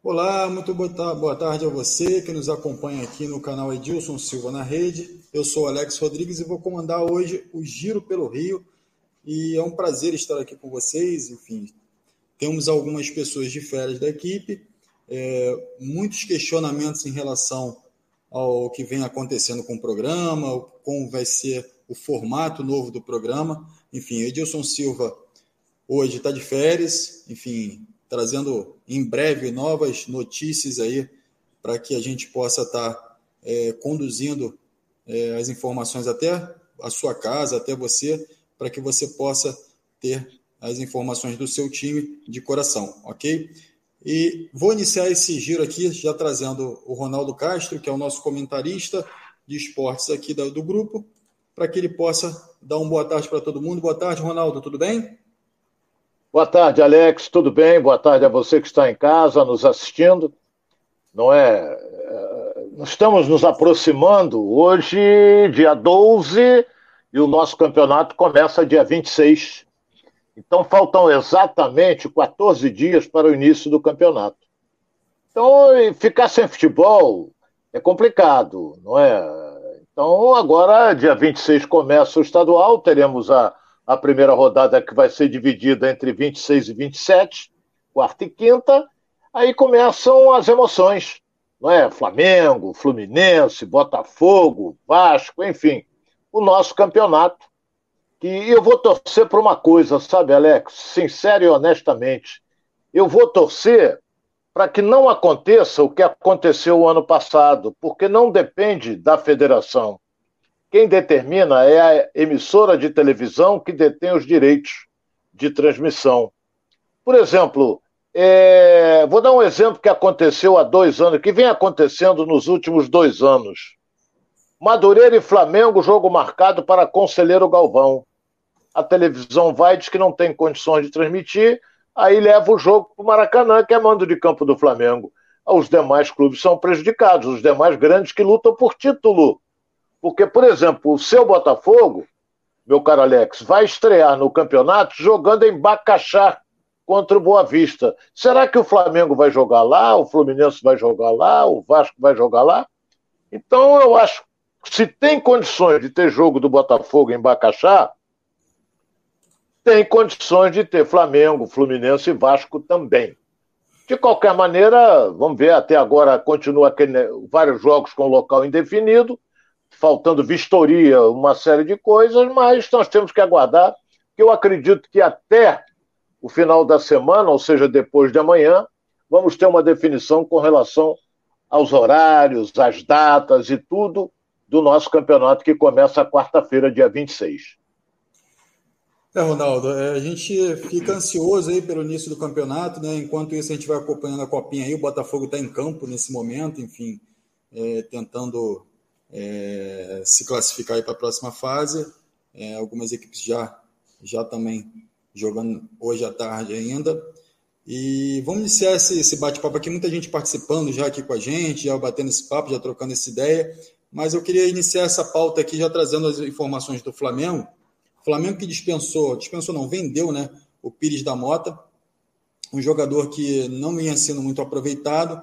Olá, muito boa tarde a você que nos acompanha aqui no canal Edilson Silva na Rede. Eu sou Alex Rodrigues e vou comandar hoje o Giro pelo Rio. E é um prazer estar aqui com vocês. Enfim, temos algumas pessoas de férias da equipe, é, muitos questionamentos em relação ao que vem acontecendo com o programa, como vai ser o formato novo do programa. Enfim, Edilson Silva hoje está de férias, enfim, trazendo em breve novas notícias aí para que a gente possa estar tá, é, conduzindo é, as informações até a sua casa, até você, para que você possa ter as informações do seu time de coração, ok? E vou iniciar esse giro aqui já trazendo o Ronaldo Castro, que é o nosso comentarista de esportes aqui do, grupo, para que ele possa dar uma boa tarde para todo mundo. Boa tarde, Ronaldo, tudo bem? Boa tarde, Alex, tudo bem? Boa tarde a você que está em casa nos assistindo. Não é? é estamos nos aproximando hoje, dia 12, e o nosso campeonato começa dia 26. Então faltam exatamente 14 dias para o início do campeonato. Então, ficar sem futebol é complicado, não é? Então, agora, dia 26 começa o estadual, teremos a a primeira rodada que vai ser dividida entre 26 e 27, quarta e quinta, aí começam as emoções, não é? Flamengo, Fluminense, Botafogo, Vasco, enfim, o nosso campeonato. Que eu vou torcer para uma coisa, sabe, Alex? Sincero e honestamente, eu vou torcer para que não aconteça o que aconteceu o ano passado, porque não depende da federação. Quem determina é a emissora de televisão que detém os direitos de transmissão. Por exemplo, é... vou dar um exemplo que aconteceu há dois anos, que vem acontecendo nos últimos dois anos. Madureira e Flamengo, jogo marcado para Conselheiro Galvão. A televisão vai, diz que não tem condições de transmitir, aí leva o jogo para o Maracanã, que é mando de campo do Flamengo. Os demais clubes são prejudicados, os demais grandes que lutam por título porque, por exemplo, o seu Botafogo, meu caro Alex, vai estrear no campeonato jogando em Bacaxá contra o Boa Vista. Será que o Flamengo vai jogar lá? O Fluminense vai jogar lá? O Vasco vai jogar lá? Então, eu acho que se tem condições de ter jogo do Botafogo em Bacaxá, tem condições de ter Flamengo, Fluminense e Vasco também. De qualquer maneira, vamos ver, até agora continua aquele, vários jogos com local indefinido faltando vistoria, uma série de coisas, mas nós temos que aguardar, que eu acredito que até o final da semana, ou seja, depois de amanhã, vamos ter uma definição com relação aos horários, às datas e tudo do nosso campeonato que começa quarta-feira, dia 26. É, Ronaldo, é, a gente fica ansioso aí pelo início do campeonato, né? Enquanto isso, a gente vai acompanhando a copinha aí. O Botafogo está em campo nesse momento, enfim, é, tentando é, se classificar para a próxima fase. É, algumas equipes já, já também jogando hoje à tarde ainda. E vamos iniciar esse, esse bate-papo aqui, muita gente participando já aqui com a gente, já batendo esse papo, já trocando essa ideia. Mas eu queria iniciar essa pauta aqui já trazendo as informações do Flamengo. O Flamengo que dispensou, dispensou não, vendeu né, o Pires da Mota, um jogador que não vinha sendo muito aproveitado,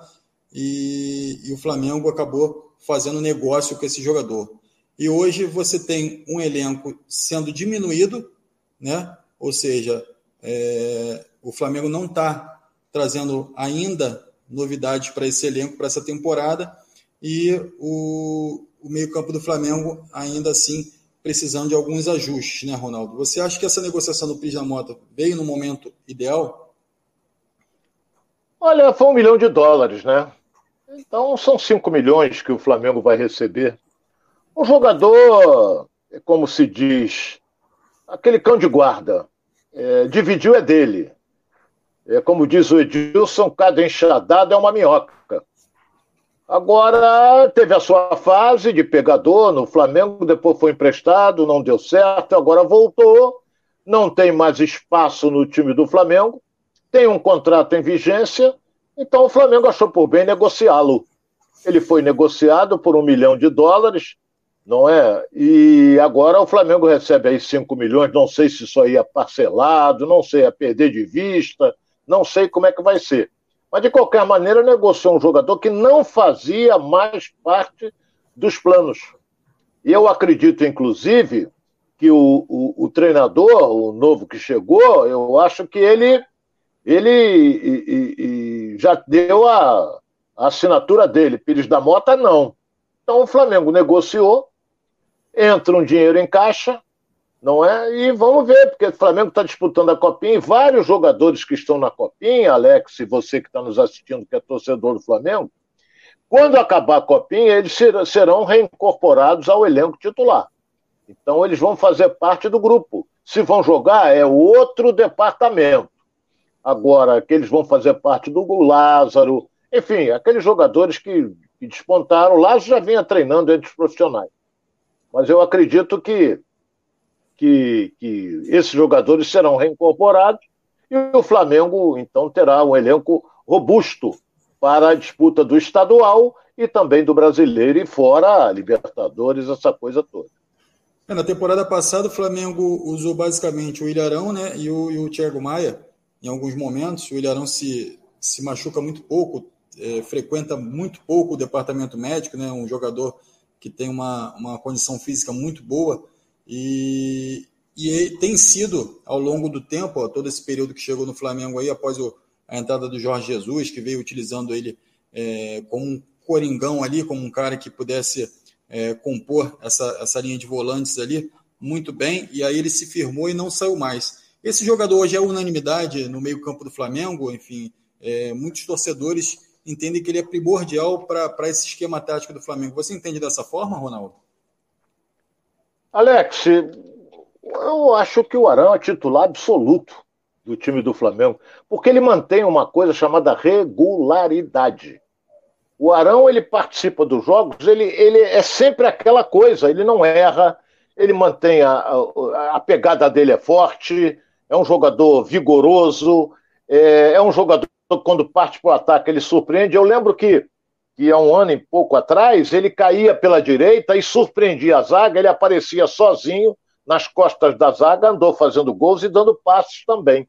e, e o Flamengo acabou fazendo negócio com esse jogador. E hoje você tem um elenco sendo diminuído, né? ou seja, é, o Flamengo não está trazendo ainda novidades para esse elenco, para essa temporada, e o, o meio-campo do Flamengo ainda assim precisando de alguns ajustes, né, Ronaldo? Você acha que essa negociação do Pris da Mota veio no momento ideal? Olha, foi um milhão de dólares, né? Então são 5 milhões que o Flamengo vai receber. O jogador, é como se diz, aquele cão de guarda, é, dividiu é dele. É, como diz o Edilson, cada enxadada é uma minhoca. Agora teve a sua fase de pegador no Flamengo, depois foi emprestado, não deu certo, agora voltou, não tem mais espaço no time do Flamengo, tem um contrato em vigência então o Flamengo achou por bem negociá-lo. Ele foi negociado por um milhão de dólares, não é? E agora o Flamengo recebe aí 5 milhões, não sei se isso aí é parcelado, não sei, é perder de vista, não sei como é que vai ser. Mas, de qualquer maneira, negociou um jogador que não fazia mais parte dos planos. E eu acredito, inclusive, que o, o, o treinador, o novo que chegou, eu acho que ele, ele e, e, já deu a, a assinatura dele. Pires da Mota, não. Então o Flamengo negociou, entra um dinheiro em caixa, não é? E vamos ver, porque o Flamengo está disputando a Copinha e vários jogadores que estão na Copinha, Alex, e você que está nos assistindo, que é torcedor do Flamengo, quando acabar a Copinha, eles serão reincorporados ao elenco titular. Então, eles vão fazer parte do grupo. Se vão jogar, é outro departamento. Agora, que eles vão fazer parte do Lázaro, enfim, aqueles jogadores que, que despontaram. O Lázaro já vinha treinando entre os profissionais. Mas eu acredito que, que, que esses jogadores serão reincorporados e o Flamengo, então, terá um elenco robusto para a disputa do estadual e também do brasileiro e fora Libertadores, essa coisa toda. É, na temporada passada, o Flamengo usou basicamente o Ilharão né, e, o, e o Thiago Maia em alguns momentos. O Ilharão se, se machuca muito pouco, é, frequenta muito pouco o departamento médico, né, um jogador que tem uma, uma condição física muito boa e, e tem sido, ao longo do tempo, ó, todo esse período que chegou no Flamengo aí, após o, a entrada do Jorge Jesus, que veio utilizando ele é, como um coringão ali, como um cara que pudesse é, compor essa, essa linha de volantes ali muito bem, e aí ele se firmou e não saiu mais. Esse jogador hoje é unanimidade no meio-campo do Flamengo, enfim, é, muitos torcedores entendem que ele é primordial para esse esquema tático do Flamengo. Você entende dessa forma, Ronaldo? Alex, eu acho que o Arão é titular absoluto do time do Flamengo, porque ele mantém uma coisa chamada regularidade. O Arão, ele participa dos jogos, ele, ele é sempre aquela coisa, ele não erra, ele mantém a, a, a pegada dele é forte, é um jogador vigoroso, é, é um jogador que quando parte para o ataque ele surpreende. Eu lembro que, que há um ano e pouco atrás ele caía pela direita e surpreendia a zaga, ele aparecia sozinho nas costas da zaga, andou fazendo gols e dando passes também.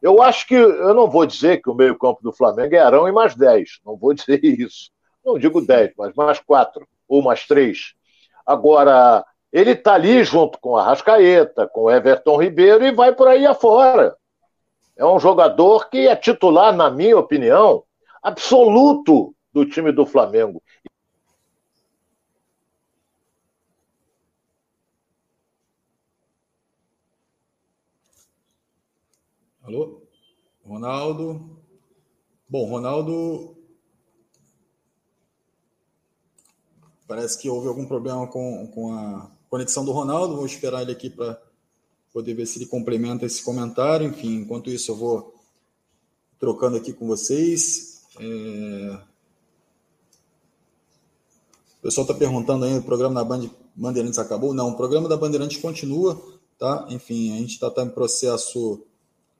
Eu acho que, eu não vou dizer que o meio-campo do Flamengo é Arão e mais 10, não vou dizer isso. Não digo 10, mas mais 4 ou mais 3. Agora, ele está ali junto com a Rascaeta, com o Everton Ribeiro e vai por aí afora. É um jogador que é titular, na minha opinião, absoluto do time do Flamengo. Alô? Ronaldo. Bom, Ronaldo. Parece que houve algum problema com, com a conexão do Ronaldo. Vou esperar ele aqui para poder ver se ele complementa esse comentário. Enfim, enquanto isso, eu vou trocando aqui com vocês. É... O pessoal está perguntando aí, o programa da Band Bandeirantes acabou? Não, o programa da Bandeirantes continua, tá? Enfim, a gente está tá em processo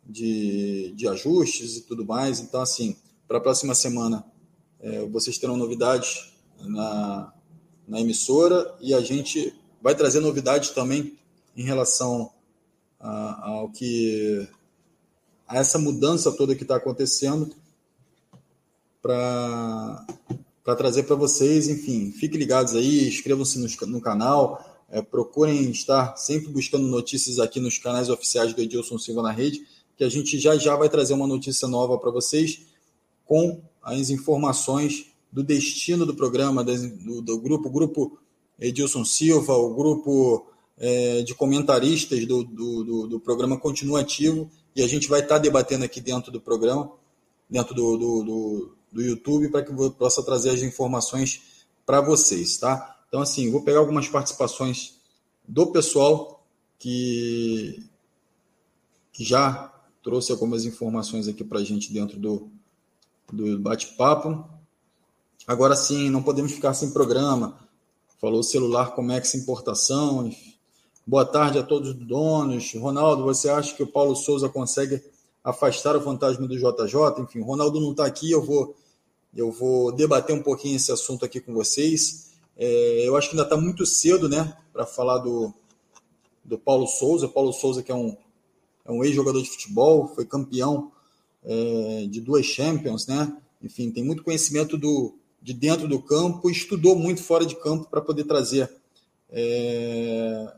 de, de ajustes e tudo mais. Então, assim, para a próxima semana, é, vocês terão novidades na, na emissora e a gente vai trazer novidades também em relação a, ao que a essa mudança toda que está acontecendo para trazer para vocês. Enfim, fiquem ligados aí, inscrevam-se no, no canal, é, procurem estar sempre buscando notícias aqui nos canais oficiais do Edilson Silva na rede que a gente já já vai trazer uma notícia nova para vocês com as informações do destino do programa, do, do grupo, grupo Edilson Silva, o grupo é, de comentaristas do, do, do, programa continua ativo e a gente vai estar tá debatendo aqui dentro do programa, dentro do, do, do YouTube, para que eu possa trazer as informações para vocês, tá? Então, assim, vou pegar algumas participações do pessoal que, que já trouxe algumas informações aqui para a gente dentro do, do bate-papo. Agora sim, não podemos ficar sem programa. Falou celular Comex importação. Boa tarde a todos os donos. Ronaldo, você acha que o Paulo Souza consegue afastar o fantasma do JJ? Enfim, Ronaldo não está aqui, eu vou, eu vou debater um pouquinho esse assunto aqui com vocês. É, eu acho que ainda está muito cedo, né, para falar do, do Paulo Souza. Paulo Souza, que é um é um ex-jogador de futebol, foi campeão é, de duas Champions, né? Enfim, tem muito conhecimento do, de dentro do campo, estudou muito fora de campo para poder trazer é,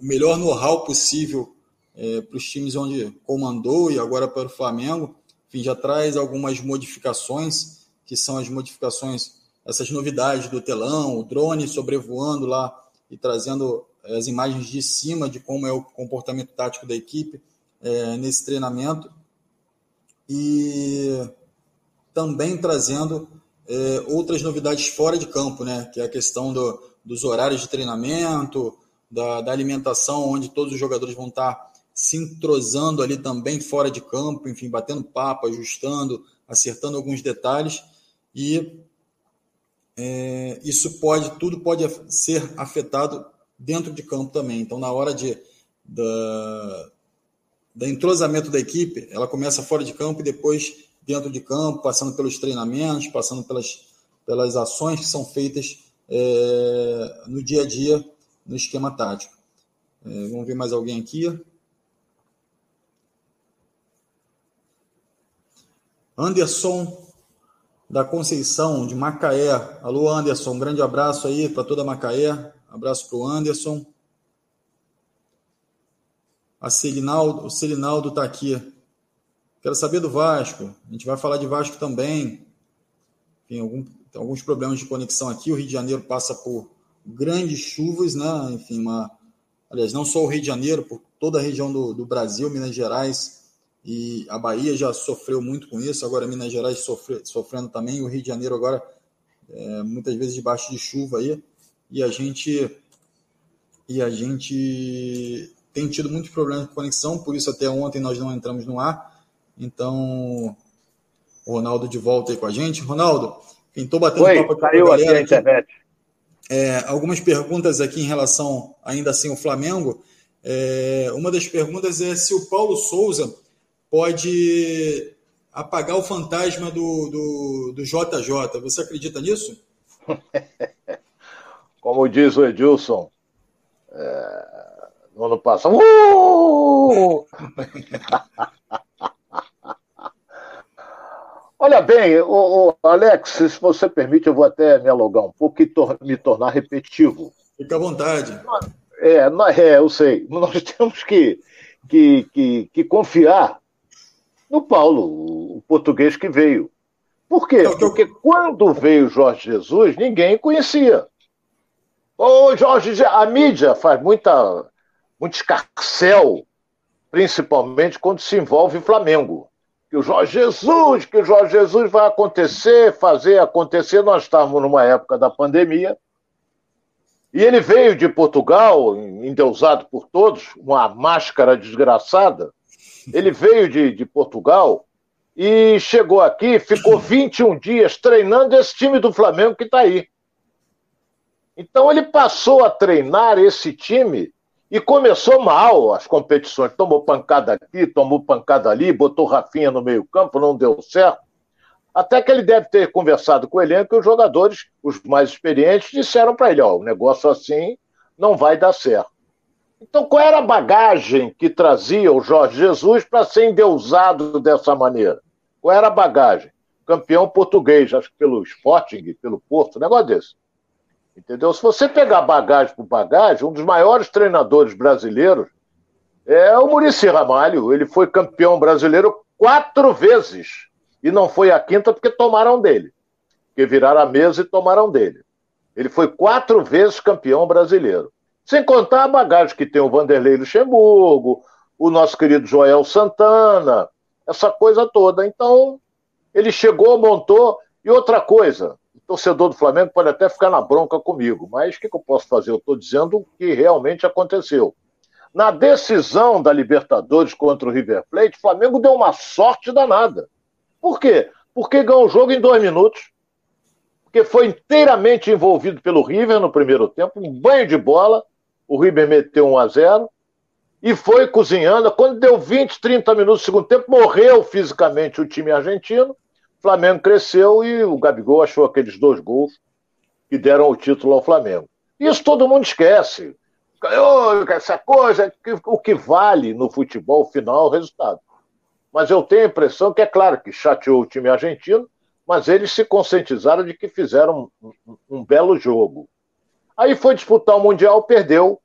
o melhor know-how possível é, para os times onde comandou e agora para o Flamengo. Enfim, já traz algumas modificações, que são as modificações, essas novidades do telão, o drone sobrevoando lá e trazendo as imagens de cima de como é o comportamento tático da equipe é, nesse treinamento. E também trazendo é, outras novidades fora de campo, né? que é a questão do, dos horários de treinamento, da, da, alimentação, onde todos os jogadores vão estar se entrosando ali também fora de campo, enfim, batendo papo, ajustando, acertando alguns detalhes. E é, isso pode, tudo pode ser afetado dentro de campo também. Então, na hora de, da, da entrosamento da equipe, ela começa fora de campo e depois dentro de campo, passando pelos treinamentos, passando pelas, pelas ações que são feitas é, no dia a dia no esquema tático. É, vamos ver mais alguém aqui. Anderson da Conceição, de Macaé. Alô, Anderson, um grande abraço aí para toda Macaé. Abraço para o Anderson. A Celinaldo, o Celinaldo está aqui. Quero saber do Vasco. A gente vai falar de Vasco também. Tem, algum, tem alguns problemas de conexão aqui. O Rio de Janeiro passa por grandes chuvas, né? Enfim, uma, aliás, não só o Rio de Janeiro, por toda a região do, do Brasil, Minas Gerais e a Bahia já sofreu muito com isso. Agora Minas Gerais sofre, sofrendo também. O Rio de Janeiro agora é, muitas vezes debaixo de chuva aí. E a gente e a gente tem tido muitos problemas de conexão, por isso até ontem nós não entramos no ar. Então, o Ronaldo de volta aí com a gente. Ronaldo, estou batendo Oi, papo com a galera. Aqui a internet. É, algumas perguntas aqui em relação, ainda assim, ao Flamengo. É, uma das perguntas é se o Paulo Souza pode apagar o fantasma do, do, do JJ. Você acredita nisso? Como diz o Edilson, é, no ano passado. Uh! Olha bem, o, Alex, se você permite, eu vou até me alugar um pouco e tor me tornar repetitivo. Fica à vontade. É, é, eu sei. Nós temos que, que, que, que confiar no Paulo, o português que veio. Por quê? Porque quando veio Jorge Jesus, ninguém conhecia. Ô, Jorge, a mídia faz muita, muito escarcel, principalmente quando se envolve Flamengo que o Jorge Jesus, que o Jorge Jesus vai acontecer, fazer acontecer. Nós estávamos numa época da pandemia. E ele veio de Portugal, endeusado por todos, uma máscara desgraçada. Ele veio de, de Portugal e chegou aqui, ficou 21 dias treinando esse time do Flamengo que está aí. Então ele passou a treinar esse time e começou mal as competições. Tomou pancada aqui, tomou pancada ali, botou Rafinha no meio-campo, não deu certo. Até que ele deve ter conversado com o elenco e os jogadores, os mais experientes, disseram para ele: ó, o negócio assim não vai dar certo. Então, qual era a bagagem que trazia o Jorge Jesus para ser endeusado dessa maneira? Qual era a bagagem? Campeão português, acho que pelo Sporting, pelo Porto, um negócio desse. Entendeu? Se você pegar bagagem por bagagem, um dos maiores treinadores brasileiros é o Murici Ramalho. Ele foi campeão brasileiro quatro vezes. E não foi a quinta porque tomaram dele. Porque viraram a mesa e tomaram dele. Ele foi quatro vezes campeão brasileiro. Sem contar a bagagem que tem o Vanderlei Luxemburgo, o nosso querido Joel Santana, essa coisa toda. Então, ele chegou, montou. E outra coisa, torcedor do Flamengo pode até ficar na bronca comigo, mas o que, que eu posso fazer? Eu estou dizendo o que realmente aconteceu. Na decisão da Libertadores contra o River Plate, o Flamengo deu uma sorte danada. Por quê? Porque ganhou o jogo em dois minutos, porque foi inteiramente envolvido pelo River no primeiro tempo, um banho de bola, o River meteu 1 a 0 e foi cozinhando. Quando deu 20, 30 minutos do segundo tempo, morreu fisicamente o time argentino Flamengo cresceu e o Gabigol achou aqueles dois gols que deram o título ao Flamengo. Isso todo mundo esquece. Essa coisa, o que vale no futebol final é o resultado. mas eu tenho a impressão que é claro que chateou o time argentino, mas eles se conscientizaram de que fizeram um, um, belo jogo. Aí foi disputar o Mundial, perdeu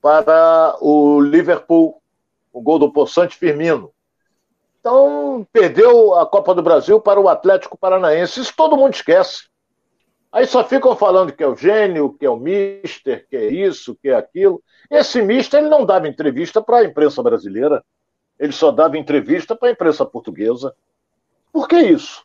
para o Liverpool, o gol do Poçante Firmino. Então, perdeu a Copa do Brasil para o Atlético Paranaense. Isso todo mundo esquece. Aí só ficam falando que é o gênio, que é o mister, que é isso, que é aquilo. Esse mister ele não dava entrevista para a imprensa brasileira. Ele só dava entrevista para a imprensa portuguesa. Por que isso?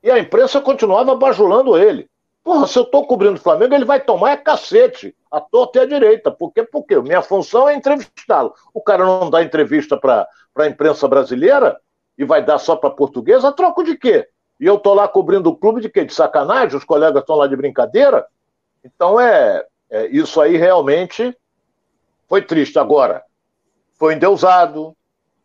E a imprensa continuava bajulando ele. Porra, se eu estou cobrindo o Flamengo, ele vai tomar é cacete, a torta e a direita. Por quê? Porque minha função é entrevistá-lo. O cara não dá entrevista para a imprensa brasileira e vai dar só para portuguesa, a troco de quê? E eu estou lá cobrindo o clube de quê? De sacanagem? Os colegas estão lá de brincadeira? Então é, é, isso aí realmente foi triste. Agora, foi endeusado,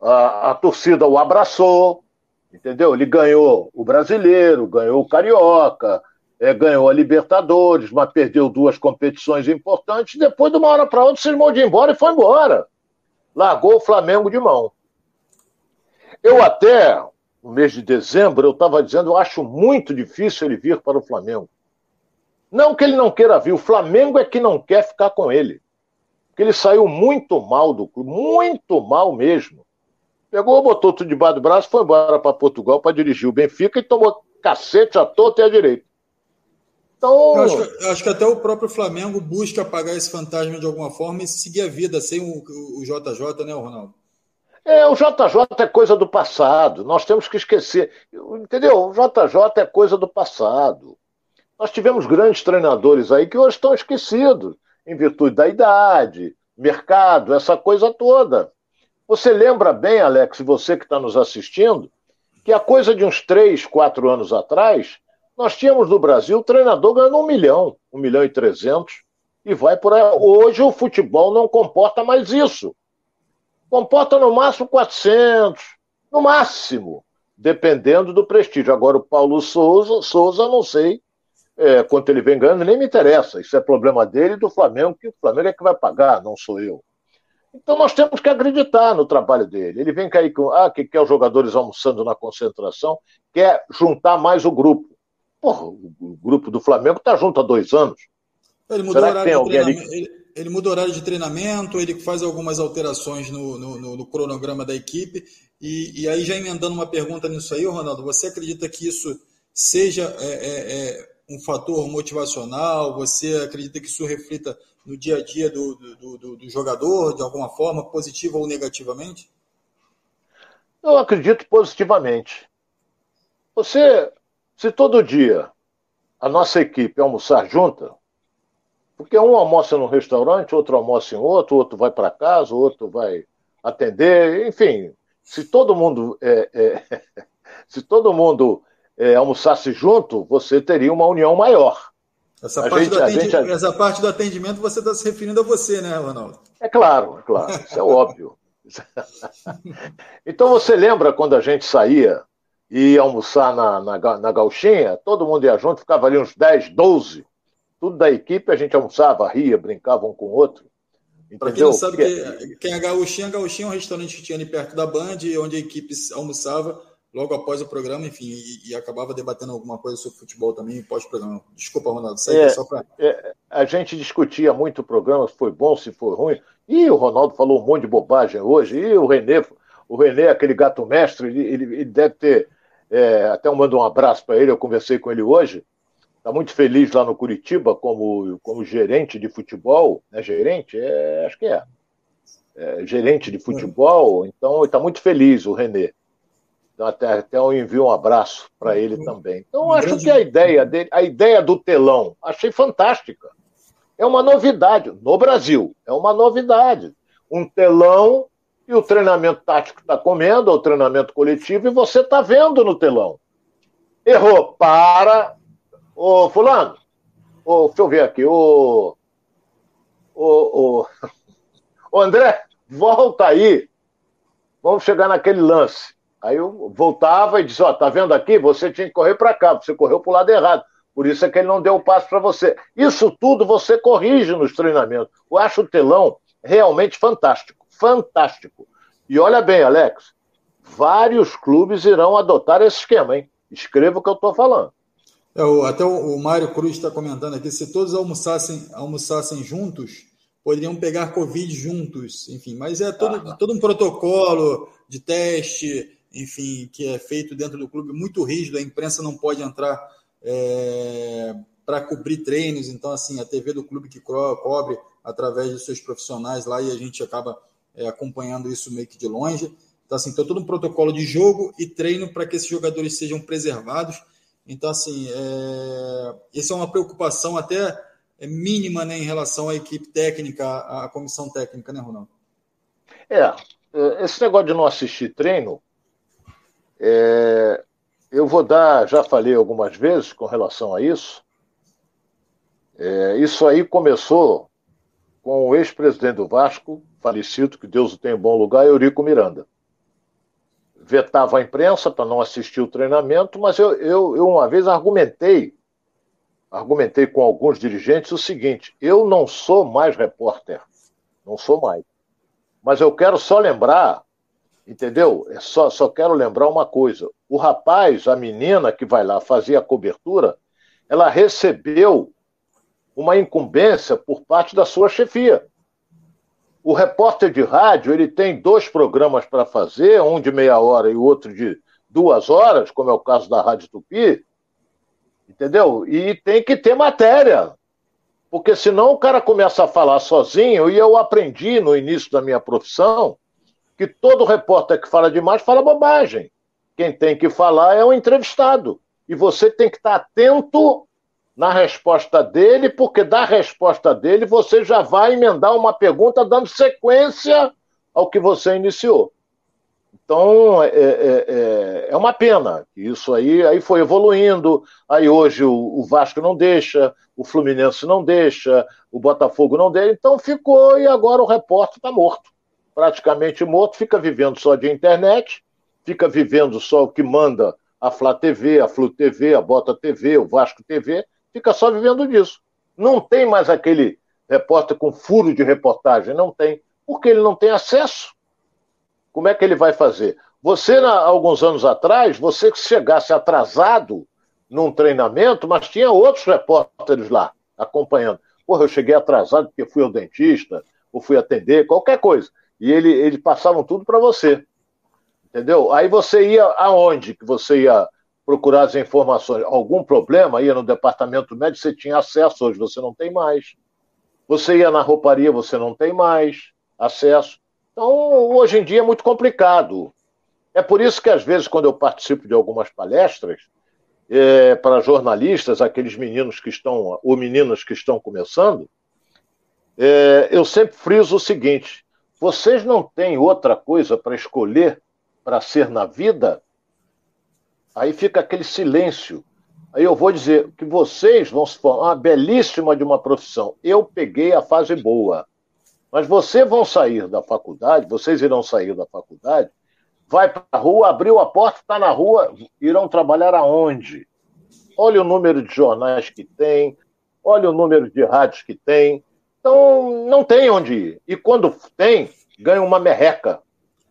a, a torcida o abraçou, entendeu? Ele ganhou o brasileiro, ganhou o carioca, é, ganhou a Libertadores, mas perdeu duas competições importantes. Depois, de uma hora para outra, se irmão de embora e foi embora. Largou o Flamengo de mão. Eu até, no mês de dezembro, eu estava dizendo, eu acho muito difícil ele vir para o Flamengo. Não que ele não queira vir, o Flamengo é que não quer ficar com ele. Porque ele saiu muito mal do clube, muito mal mesmo. Pegou, botou tudo debaixo do braço, foi embora para Portugal para dirigir o Benfica e tomou cacete à torta e à direita. Então... Eu acho, que, eu acho, que, até o próprio Flamengo busca apagar esse fantasma de alguma forma e seguir a vida sem o, o, o JJ, né, Ronaldo? É, o JJ é coisa do passado. Nós temos que esquecer. Entendeu? O JJ é coisa do passado. Nós tivemos grandes treinadores aí que hoje estão esquecidos, em virtude da idade, mercado, essa coisa toda. Você lembra bem, Alex, você que está nos assistindo, que a coisa de uns três, quatro anos atrás, nós tínhamos no Brasil treinador ganhando um milhão, um milhão e trezentos, e vai por aí. Hoje o futebol não comporta mais isso comporta no máximo 400, no máximo, dependendo do prestígio. Agora, o Paulo Souza, Souza não sei é, quanto ele vem ganhando, nem me interessa. Isso é problema dele e do Flamengo, que o Flamengo é que vai pagar, não sou eu. Então nós temos que acreditar no trabalho dele. Ele vem cair com, ah, que quer os jogadores almoçando na concentração, quer juntar mais o grupo. Porra, o grupo do Flamengo está junto há dois anos. Ele mudou Será que tem alguém ali... Ele ele muda o horário de treinamento, ele faz algumas alterações no, no, no cronograma da equipe. E, e, aí, já emendando uma pergunta nisso aí, Ronaldo, você acredita que isso seja é, é, é, um fator motivacional? Você acredita que isso reflita no dia a dia do, do, do, do jogador, de alguma forma, positiva ou negativamente? Eu acredito positivamente. Você, se todo dia a nossa equipe almoçar junta, porque um almoça num restaurante, outro almoça em outro, outro vai para casa, outro vai atender, enfim. Se todo mundo é, é, se todo mundo é, almoçasse junto, você teria uma união maior. Essa parte, gente, gente... Essa parte, do atendimento você está se referindo a você, né, Ronaldo? É claro, é claro, isso é óbvio. então você lembra quando a gente saía e ia almoçar na, na, na gauchinha, todo mundo ia junto, ficava ali uns 10, 12 tudo da equipe, a gente almoçava, ria, brincava um com o outro. Para quem não sabe, que, quem é Gauchinha, Gauchinha é um restaurante que tinha ali perto da Band, onde a equipe almoçava logo após o programa, enfim, e, e acabava debatendo alguma coisa sobre futebol também pós-programa. Desculpa, Ronaldo, isso é, só para... É, a gente discutia muito o programa, se foi bom, se foi ruim, e o Ronaldo falou um monte de bobagem hoje, e o Renê, o Renê, aquele gato mestre, ele, ele, ele deve ter, é, até eu mando um abraço para ele, eu conversei com ele hoje, está muito feliz lá no Curitiba como, como gerente de futebol, né? Gerente? É, acho que é. é gerente de futebol, então está muito feliz o Renê. Então até, até eu envio um abraço para ele também. Então acho que a ideia dele, a ideia do telão, achei fantástica. É uma novidade no Brasil, é uma novidade. Um telão e o treinamento tático está comendo, o treinamento coletivo, e você está vendo no telão. Errou, para, Ô, Fulano, ô, deixa eu ver aqui, ô, ô, ô, ô, André, volta aí. Vamos chegar naquele lance. Aí eu voltava e disse: Ó, tá vendo aqui? Você tinha que correr para cá, você correu para o lado errado. Por isso é que ele não deu o passo para você. Isso tudo você corrige nos treinamentos. Eu acho o telão realmente fantástico. Fantástico. E olha bem, Alex, vários clubes irão adotar esse esquema, hein? Escreva o que eu estou falando. É, até o, o Mário Cruz está comentando aqui: se todos almoçassem, almoçassem juntos, poderiam pegar Covid juntos, enfim. Mas é todo, ah. todo um protocolo de teste, enfim, que é feito dentro do clube muito rígido. A imprensa não pode entrar é, para cobrir treinos. Então, assim, a TV do clube que cobre através dos seus profissionais lá e a gente acaba é, acompanhando isso meio que de longe. Então, assim, tem todo um protocolo de jogo e treino para que esses jogadores sejam preservados. Então, assim, é... é uma preocupação até mínima né, em relação à equipe técnica, à comissão técnica, né, Ronaldo? É, é, esse negócio de não assistir treino, é... eu vou dar, já falei algumas vezes com relação a isso. É... isso aí começou com o ex-presidente do Vasco, falecido, que Deus o tenha em bom lugar, Eurico Miranda. Vetava a imprensa para não assistir o treinamento, mas eu, eu, eu uma vez argumentei, argumentei com alguns dirigentes o seguinte: eu não sou mais repórter, não sou mais. Mas eu quero só lembrar, entendeu? É só, só quero lembrar uma coisa: o rapaz, a menina que vai lá fazer a cobertura, ela recebeu uma incumbência por parte da sua chefia. O repórter de rádio ele tem dois programas para fazer, um de meia hora e o outro de duas horas, como é o caso da Rádio Tupi, entendeu? E tem que ter matéria, porque senão o cara começa a falar sozinho, e eu aprendi no início da minha profissão que todo repórter que fala demais fala bobagem. Quem tem que falar é o entrevistado. E você tem que estar atento na resposta dele, porque da resposta dele você já vai emendar uma pergunta dando sequência ao que você iniciou. Então, é, é, é, é uma pena. Isso aí, aí foi evoluindo. Aí hoje o, o, Vasco não deixa, o Fluminense não deixa, o Botafogo não deixa. Então ficou e agora o repórter está morto. Praticamente morto, fica vivendo só de internet, fica vivendo só o que manda a Flá TV, a Flu TV, a Bota TV, o Vasco TV, fica só vivendo disso. Não tem mais aquele repórter com furo de reportagem, não tem, porque ele não tem acesso. Como é que ele vai fazer? Você, há alguns anos atrás, você que chegasse atrasado num treinamento, mas tinha outros repórteres lá acompanhando. Porra, eu cheguei atrasado porque fui ao dentista, ou fui atender, qualquer coisa. E ele, eles passavam tudo para você. Entendeu? Aí você ia aonde que você ia procurar as informações. Algum problema, ia no departamento médico, você tinha acesso, hoje você não tem mais. Você ia na rouparia, você não tem mais acesso. Então, hoje em dia é muito complicado. É por isso que, às vezes, quando eu participo de algumas palestras, é, para jornalistas, aqueles meninos que estão, ou meninas que estão começando, é, eu sempre friso o seguinte: vocês não têm outra coisa para escolher para ser na vida Aí fica aquele silêncio. Aí eu vou dizer que vocês vão se formar uma belíssima de uma profissão. Eu peguei a fase boa. Mas vocês vão sair da faculdade, vocês irão sair da faculdade, vai para a rua, abriu a porta, está na rua, irão trabalhar aonde? Olha o número de jornais que tem, olha o número de rádios que tem. Então, não tem onde ir. E quando tem, ganha uma merreca.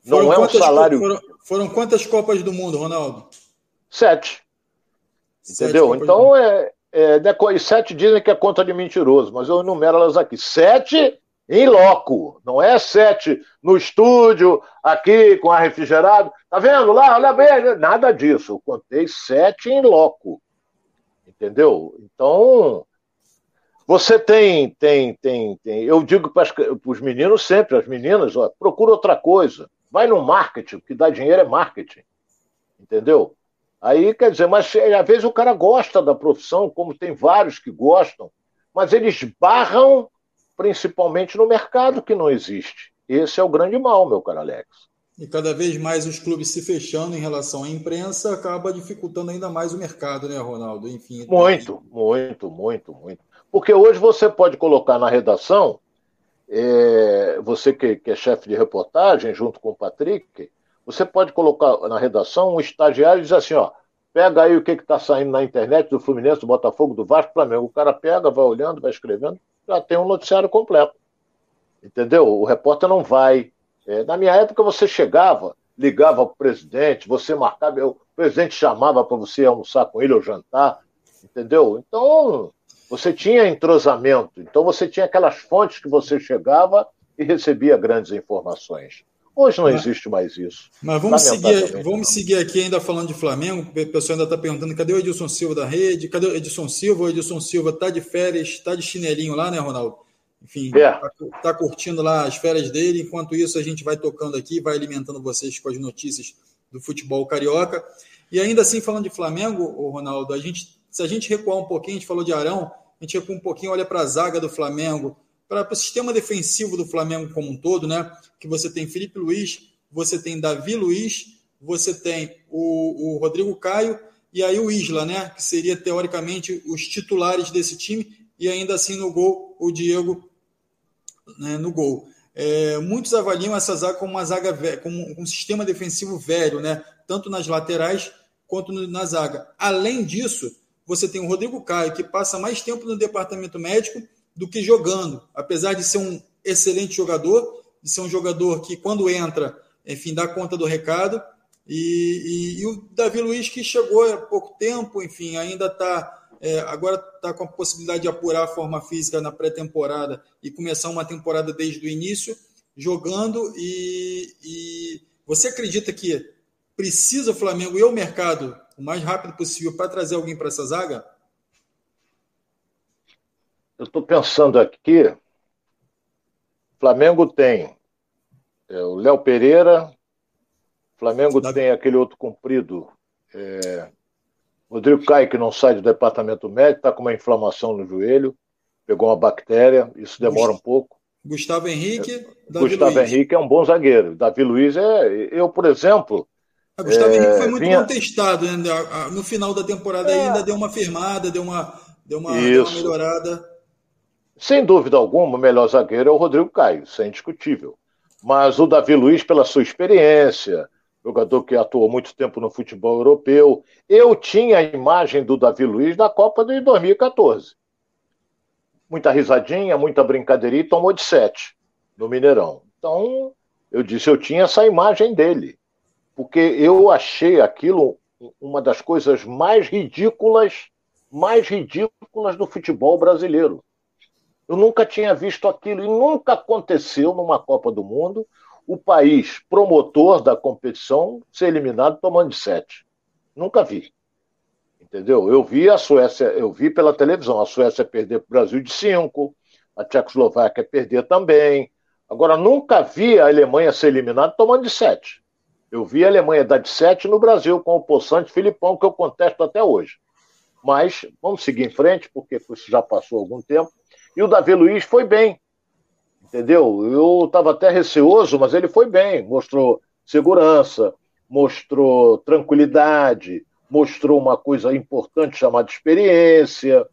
Não foram é um salário. Foram, foram quantas Copas do Mundo, Ronaldo? Sete. Entendeu? Sete então é, é, E sete dizem que é conta de mentiroso, mas eu enumero elas aqui. Sete em loco, não é sete no estúdio, aqui com ar refrigerado. Tá vendo lá? Olha bem, nada disso. Eu contei sete em loco. Entendeu? Então, você tem, tem, tem, tem. Eu digo para os meninos sempre, as meninas, ó, procura outra coisa. Vai no marketing, o que dá dinheiro é marketing. Entendeu? Aí, quer dizer, mas às vezes o cara gosta da profissão, como tem vários que gostam, mas eles barram principalmente no mercado que não existe. Esse é o grande mal, meu caro Alex. E cada vez mais os clubes se fechando em relação à imprensa acaba dificultando ainda mais o mercado, né, Ronaldo? Enfim. Muito, muito, muito, muito. Porque hoje você pode colocar na redação, é, você que, que é chefe de reportagem, junto com o Patrick, você pode colocar na redação um estagiário e dizer assim, ó, pega aí o que está saindo na internet do Fluminense, do Botafogo, do Vasco, do Flamengo. O cara pega, vai olhando, vai escrevendo, já tem um noticiário completo. Entendeu? O repórter não vai. É, na minha época você chegava, ligava para o presidente, você marcava, o presidente chamava para você almoçar com ele ou jantar, entendeu? Então, você tinha entrosamento, então você tinha aquelas fontes que você chegava e recebia grandes informações. Hoje não existe mais isso. Mas vamos seguir, vamos seguir aqui ainda falando de Flamengo. O pessoal ainda está perguntando: cadê o Edilson Silva da rede? Cadê o Edilson Silva? O Edilson Silva está de férias, está de chinelinho lá, né, Ronaldo? Enfim, está é. Tá, tá curtindo lá as férias dele. Enquanto isso, a gente vai tocando aqui, vai alimentando vocês com as notícias do futebol carioca. E ainda assim, falando de Flamengo, Ronaldo, a gente, se a gente recuar um pouquinho, a gente falou de Arão, a gente recua um pouquinho, olha para a zaga do Flamengo, para o sistema defensivo do Flamengo como um todo, né? Que você tem Felipe Luiz, você tem Davi Luiz, você tem o, o Rodrigo Caio e aí o Isla, né? Que seria teoricamente os titulares desse time e ainda assim no gol o Diego né, no gol. É, muitos avaliam essa zaga como uma zaga como um sistema defensivo velho, né? Tanto nas laterais quanto na zaga. Além disso, você tem o Rodrigo Caio que passa mais tempo no departamento médico do que jogando, apesar de ser um excelente jogador, de ser um jogador que, quando entra, enfim, dá conta do recado. E, e, e o Davi Luiz, que chegou há pouco tempo, enfim, ainda está. É, agora está com a possibilidade de apurar a forma física na pré-temporada e começar uma temporada desde o início, jogando. E, e você acredita que precisa o Flamengo e o mercado o mais rápido possível para trazer alguém para essa zaga? Eu estou pensando aqui. Flamengo tem é, o Léo Pereira, Flamengo da... tem aquele outro comprido, é, Rodrigo Caio, que não sai do departamento médico, está com uma inflamação no joelho, pegou uma bactéria, isso demora um pouco. Gustavo Henrique, é, Davi Gustavo Luiz. Henrique é um bom zagueiro. Davi Luiz é. Eu, por exemplo. A Gustavo é, Henrique foi muito vinha... contestado, né? No final da temporada é. ainda deu uma firmada, deu uma, deu uma, deu uma melhorada. Sem dúvida alguma, o melhor zagueiro é o Rodrigo Caio, isso é indiscutível. Mas o Davi Luiz, pela sua experiência, jogador que atuou muito tempo no futebol europeu, eu tinha a imagem do Davi Luiz da Copa de 2014. Muita risadinha, muita brincadeirinha e tomou de sete no Mineirão. Então, eu disse, eu tinha essa imagem dele. Porque eu achei aquilo uma das coisas mais ridículas, mais ridículas do futebol brasileiro. Eu nunca tinha visto aquilo e nunca aconteceu numa Copa do Mundo o país promotor da competição ser eliminado tomando de sete. Nunca vi. Entendeu? Eu vi a Suécia, eu vi pela televisão a Suécia perder para o Brasil de cinco, a Tchecoslováquia perder também. Agora, nunca vi a Alemanha ser eliminada tomando de sete. Eu vi a Alemanha dar de sete no Brasil com o Poçante Filipão, que eu contesto até hoje. Mas vamos seguir em frente, porque isso já passou algum tempo. E o Davi Luiz foi bem, entendeu? Eu estava até receoso, mas ele foi bem, mostrou segurança, mostrou tranquilidade, mostrou uma coisa importante chamada experiência.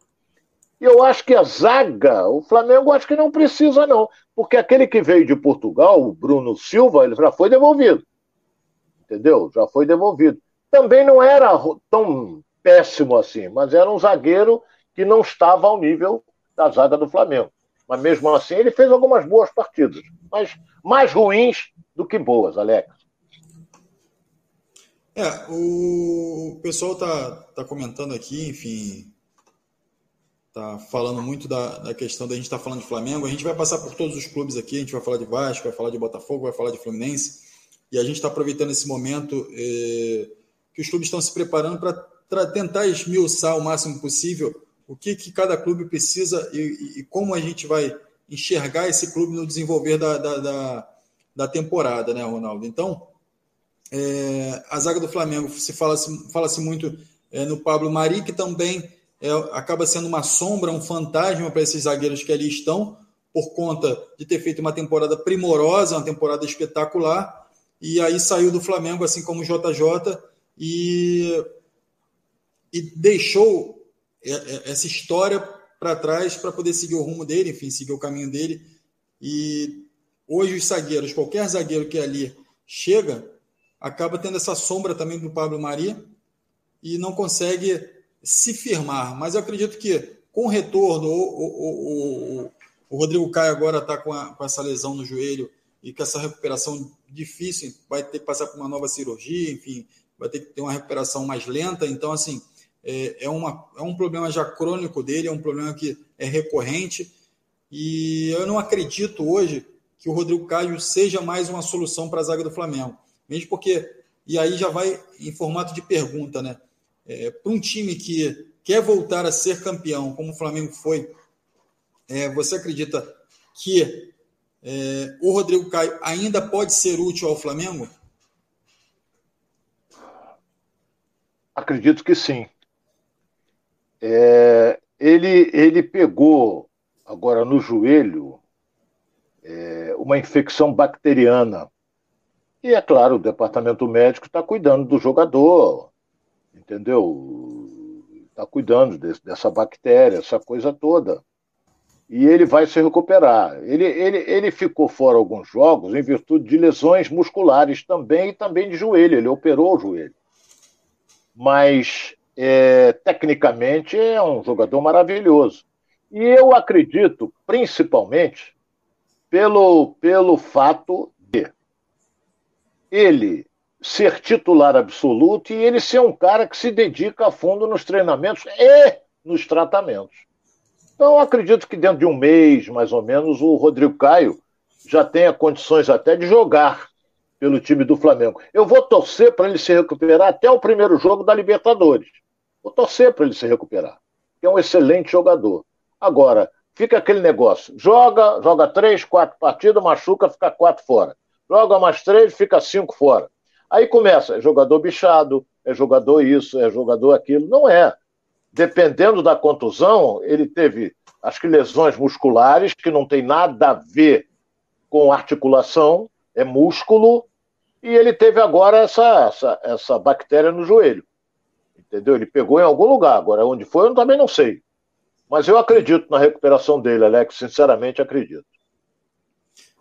E eu acho que a zaga, o Flamengo acho que não precisa não, porque aquele que veio de Portugal, o Bruno Silva, ele já foi devolvido. Entendeu? Já foi devolvido. Também não era tão péssimo assim, mas era um zagueiro que não estava ao nível da zaga do Flamengo. Mas mesmo assim, ele fez algumas boas partidas, mas mais ruins do que boas, Alex. É, o pessoal tá, tá comentando aqui, enfim, tá falando muito da, da questão da gente estar tá falando de Flamengo. A gente vai passar por todos os clubes aqui, a gente vai falar de Vasco, vai falar de Botafogo, vai falar de Fluminense, e a gente está aproveitando esse momento eh, que os clubes estão se preparando para tentar esmiuçar o máximo possível o que, que cada clube precisa e, e, como a gente vai enxergar esse clube no desenvolver da, da, da, da temporada, né, Ronaldo? Então, é, a zaga do Flamengo se fala-se fala -se muito é, no Pablo Mari, que também é, acaba sendo uma sombra, um fantasma para esses zagueiros que ali estão, por conta de ter feito uma temporada primorosa, uma temporada espetacular, e aí saiu do Flamengo, assim como o JJ, e, e deixou essa história para trás para poder seguir o rumo dele, enfim, seguir o caminho dele. E hoje os zagueiros, qualquer zagueiro que ali chega, acaba tendo essa sombra também do Pablo Maria e não consegue se firmar. Mas eu acredito que com o retorno, o, o, o, o Rodrigo Caio agora está com, com, essa lesão no joelho e com essa recuperação difícil, vai ter que passar por uma nova cirurgia, enfim, vai ter que ter uma recuperação mais lenta. Então, assim, é, é, uma, é um problema já crônico dele, é um problema que é recorrente. E eu não acredito hoje que o Rodrigo Caio seja mais uma solução para a zaga do Flamengo. Mesmo porque, e aí já vai em formato de pergunta, né? É, para um time que quer voltar a ser campeão, como o Flamengo foi, é, você acredita que é, o Rodrigo Caio ainda pode ser útil ao Flamengo? Acredito que sim. É, ele, ele pegou agora no joelho é, uma infecção bacteriana. E é claro, o departamento médico está cuidando do jogador, entendeu? Está cuidando dessa bactéria, essa coisa toda. E ele vai se recuperar. Ele, ele, ele ficou fora alguns jogos em virtude de lesões musculares também e também de joelho. Ele operou o joelho. Mas é, tecnicamente é um jogador maravilhoso. E eu acredito, principalmente, pelo, pelo fato de ele ser titular absoluto e ele ser um cara que se dedica a fundo nos treinamentos e nos tratamentos. Então, acredito que dentro de um mês, mais ou menos, o Rodrigo Caio já tenha condições até de jogar pelo time do Flamengo. Eu vou torcer para ele se recuperar até o primeiro jogo da Libertadores. Vou torcer para ele se recuperar. É um excelente jogador. Agora, fica aquele negócio: joga, joga três, quatro partidas, machuca, fica quatro fora. Joga mais três, fica cinco fora. Aí começa, é jogador bichado, é jogador isso, é jogador aquilo. Não é. Dependendo da contusão, ele teve, acho que lesões musculares, que não tem nada a ver com articulação, é músculo, e ele teve agora essa, essa, essa bactéria no joelho. Entendeu? Ele pegou em algum lugar. Agora, onde foi, eu também não sei. Mas eu acredito na recuperação dele, Alex. Sinceramente, acredito.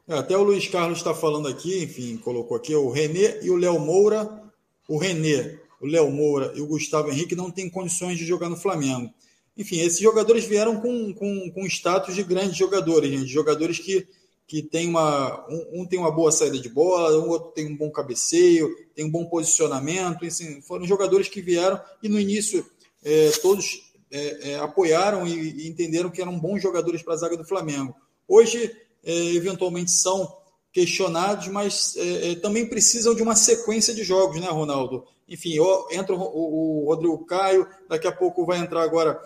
É, até o Luiz Carlos está falando aqui, enfim, colocou aqui o Renê e o Léo Moura. O Renê, o Léo Moura e o Gustavo Henrique não têm condições de jogar no Flamengo. Enfim, esses jogadores vieram com, com, com status de grandes jogadores, gente, jogadores que que tem uma um, um, tem uma boa saída de bola, o outro tem um bom cabeceio, tem um bom posicionamento. Assim, foram jogadores que vieram e no início é, todos é, é, apoiaram e, e, entenderam que eram bons jogadores para a zaga do Flamengo. Hoje, é, eventualmente, são questionados, mas é, é, também precisam de uma sequência de jogos, né, Ronaldo? Enfim, entra o, o Rodrigo Caio, daqui a pouco vai entrar agora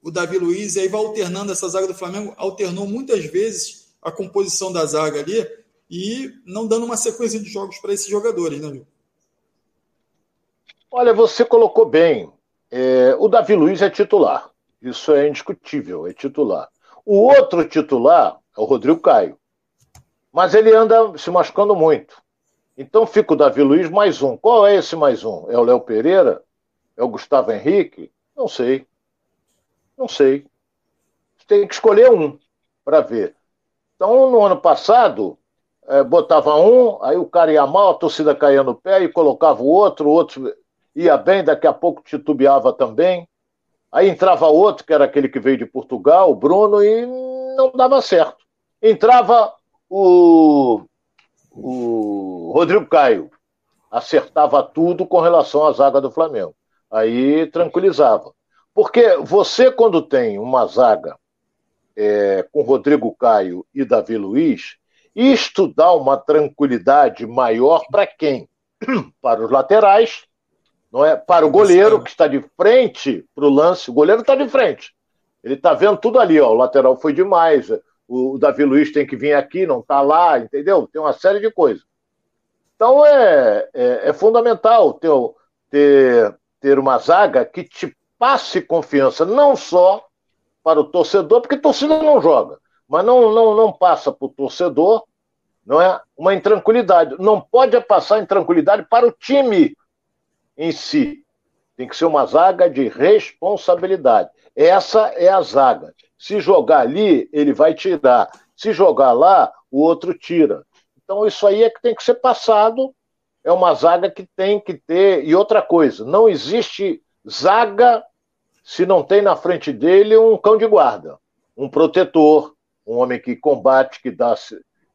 o Davi Luiz, e aí vai alternando essa zaga do Flamengo, alternou muitas vezes a composição da zaga ali e não dando uma sequência de jogos para esses jogadores, né, Viu? Olha, você colocou bem. É, o Davi Luiz é titular. Isso é indiscutível, é titular. O outro titular é o Rodrigo Caio. Mas ele anda se machucando muito. Então fica o Davi Luiz mais um. Qual é esse mais um? É o Léo Pereira? É o Gustavo Henrique? Não sei. Não sei. Tem que escolher um para ver. Então, no ano passado, é, botava um, aí o cara ia mal, a torcida caía no pé e colocava o outro, o outro ia bem, daqui a pouco titubeava também. Aí entrava outro, que era aquele que veio de Portugal, o Bruno, e não dava certo. Entrava o, o Rodrigo Caio, acertava tudo com relação à zaga do Flamengo. Aí tranquilizava. Porque você, quando tem uma zaga é, com Rodrigo Caio e Davi Luiz, isto dá uma tranquilidade maior para quem? Para os laterais, não é? Para o goleiro que está de frente para o lance. O goleiro está de frente. Ele está vendo tudo ali, ó. O lateral foi demais. O Davi Luiz tem que vir aqui, não está lá, entendeu? Tem uma série de coisas. Então é, é, é fundamental ter, ter, ter uma zaga que te passe confiança, não só para o torcedor, porque torcida não joga, mas não, não, não passa para o torcedor, não é uma intranquilidade. Não pode passar intranquilidade para o time em si. Tem que ser uma zaga de responsabilidade. Essa é a zaga. Se jogar ali, ele vai tirar. Se jogar lá, o outro tira. Então, isso aí é que tem que ser passado. É uma zaga que tem que ter. E outra coisa, não existe zaga se não tem na frente dele um cão de guarda, um protetor, um homem que combate, que dá.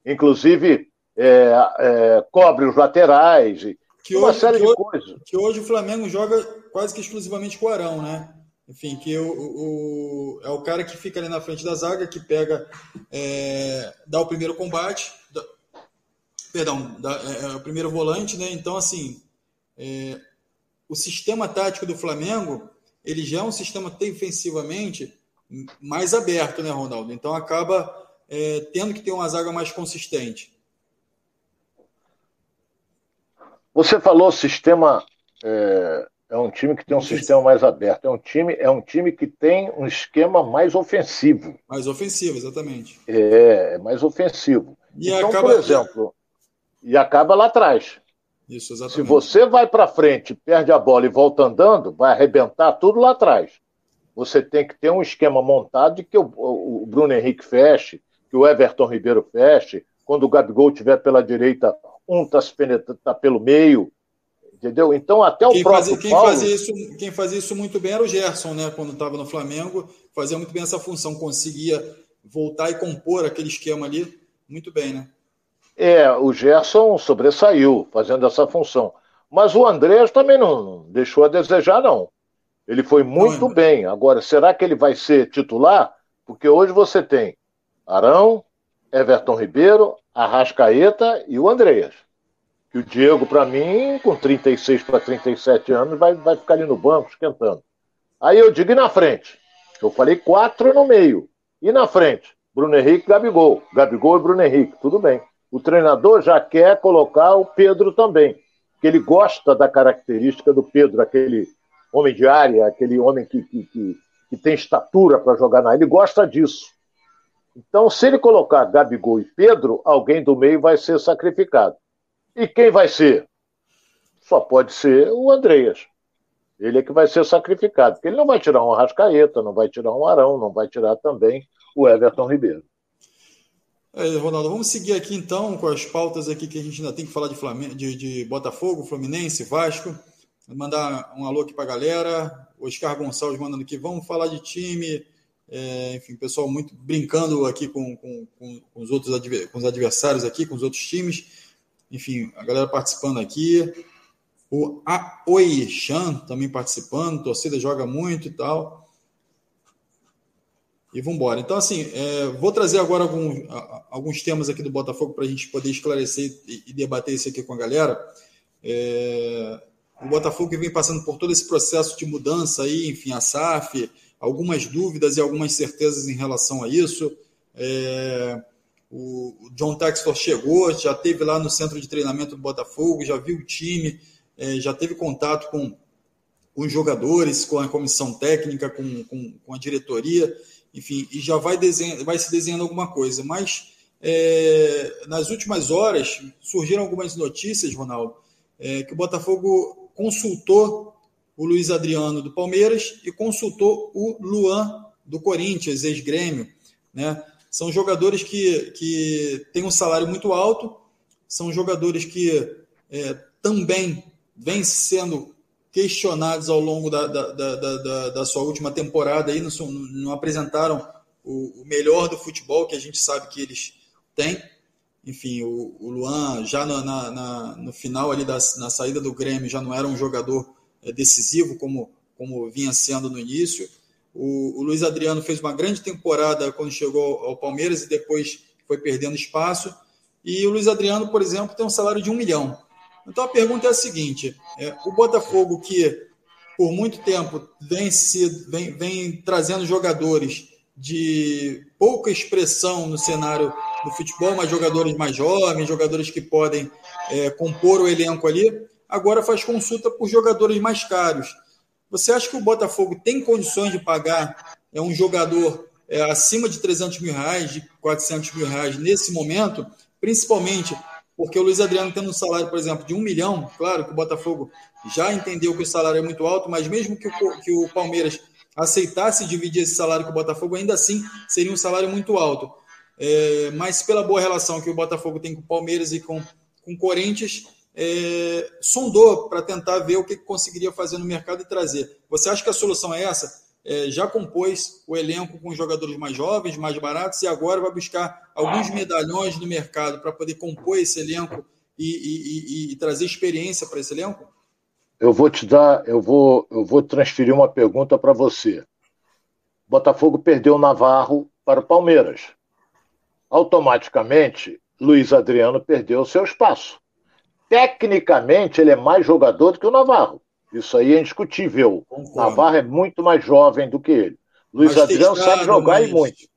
Inclusive, é, é, cobre os laterais, que uma hoje, série de hoje, coisas. Que hoje o Flamengo joga quase que exclusivamente com o Arão, né? Enfim, que o, o, é o cara que fica ali na frente da zaga, que pega, é, dá o primeiro combate, dá, perdão, dá, é, é, o primeiro volante, né? Então, assim, é, o sistema tático do Flamengo, ele já é um sistema defensivamente mais aberto, né, Ronaldo? Então acaba é, tendo que ter uma zaga mais consistente. Você falou sistema é, é um time que tem um sistema mais aberto. É um time, é um time que tem um esquema mais ofensivo. Mais ofensivo, exatamente. É, é mais ofensivo. E então, acaba... por exemplo, e acaba lá atrás. Isso, exatamente. Se você vai para frente, perde a bola e volta andando, vai arrebentar tudo lá atrás. Você tem que ter um esquema montado de que o, o Bruno Henrique feche, que o Everton Ribeiro feche. Quando o Gabigol estiver pela direita, um está se penetrando tá pelo meio, Entendeu? Então, até o quem próprio. Fazia, quem, Paulo... fazia isso, quem fazia isso muito bem era o Gerson, né? Quando estava no Flamengo, fazia muito bem essa função, conseguia voltar e compor aquele esquema ali muito bem, né? É, o Gerson sobressaiu fazendo essa função. Mas o Andrés também não deixou a desejar, não. Ele foi muito não, bem. Agora, será que ele vai ser titular? Porque hoje você tem Arão, Everton Ribeiro, Arrascaeta e o Andreas. Que o Diego, para mim, com 36 para 37 anos, vai, vai ficar ali no banco esquentando. Aí eu digo, e na frente? Eu falei quatro no meio. E na frente? Bruno Henrique Gabigol. Gabigol e Bruno Henrique, tudo bem. O treinador já quer colocar o Pedro também, que ele gosta da característica do Pedro, aquele homem de área, aquele homem que, que, que, que tem estatura para jogar na área. Ele gosta disso. Então, se ele colocar Gabigol e Pedro, alguém do meio vai ser sacrificado. E quem vai ser? Só pode ser o Andreas. Ele é que vai ser sacrificado, porque ele não vai tirar um Arrascaeta, não vai tirar um Arão, não vai tirar também o Everton Ribeiro. É, Ronaldo, vamos seguir aqui então com as pautas aqui que a gente ainda tem que falar de, Flamengo, de, de Botafogo, Fluminense, Vasco. Mandar um alô aqui para a galera. Oscar Gonçalves mandando aqui, vamos falar de time. É, enfim, pessoal muito brincando aqui com, com, com, os outros com os adversários aqui, com os outros times. Enfim, a galera participando aqui. O Aoichan também participando, torcida joga muito e tal. E vamos embora. Então, assim, é, vou trazer agora alguns, alguns temas aqui do Botafogo para a gente poder esclarecer e, e, debater isso aqui com a galera. É, o Botafogo que vem passando por todo esse processo de mudança aí, enfim, a SAF, algumas dúvidas e algumas certezas em relação a isso. É, o John Textor chegou, já teve lá no centro de treinamento do Botafogo, já viu o time, é, já teve contato com, com os jogadores, com a comissão técnica, com, com, com a diretoria, enfim, e já vai, desenho, vai se desenhando alguma coisa. Mas é, nas últimas horas surgiram algumas notícias, Ronaldo, é, que o Botafogo consultou o Luiz Adriano do Palmeiras e consultou o Luan do Corinthians, ex-grêmio, né? São jogadores que, que têm um salário muito alto, são jogadores que é, também vêm sendo questionados ao longo da, da, da, da, da sua última temporada, aí, não, não apresentaram o, o, melhor do futebol que a gente sabe que eles têm. Enfim, o, o Luan, já na, na, no final ali da, na saída do Grêmio, já não era um jogador é, decisivo como, como vinha sendo no início. O, o, Luiz Adriano fez uma grande temporada quando chegou ao Palmeiras e depois foi perdendo espaço. E o Luiz Adriano, por exemplo, tem um salário de um milhão. Então a pergunta é a seguinte: é, o Botafogo, que por muito tempo vem, sido, vem, vem trazendo jogadores de pouca expressão no cenário do futebol, mas jogadores mais jovens, jogadores que podem é, compor o elenco ali, agora faz consulta por jogadores mais caros. Você acha que o Botafogo tem condições de pagar é, um jogador é, acima de 300 mil reais, de 400 mil reais nesse momento, principalmente porque o Luiz Adriano tendo um salário, por exemplo, de um milhão, claro que o Botafogo já entendeu que o salário é muito alto, mas mesmo que o, que o Palmeiras aceitasse dividir esse salário com o Botafogo, ainda assim seria um salário muito alto. É, mas pela boa relação que o Botafogo tem com o Palmeiras e com, o Corinthians, é, sondou para tentar ver o que conseguiria fazer no mercado e trazer. Você acha que a solução é essa? É, já compôs o elenco com jogadores mais jovens, mais baratos, e agora vai buscar alguns medalhões no mercado para poder compor esse elenco e, e, e, e trazer experiência para esse elenco? Eu vou te dar, eu vou, eu vou transferir uma pergunta para você. Botafogo perdeu o Navarro para o Palmeiras. Automaticamente, Luiz Adriano perdeu o seu espaço. Tecnicamente, ele é mais jogador do que o Navarro. Isso aí é indiscutível. Concordo. Navarro é muito mais jovem do que ele. Luiz mas Adriano sabe jogar e muito.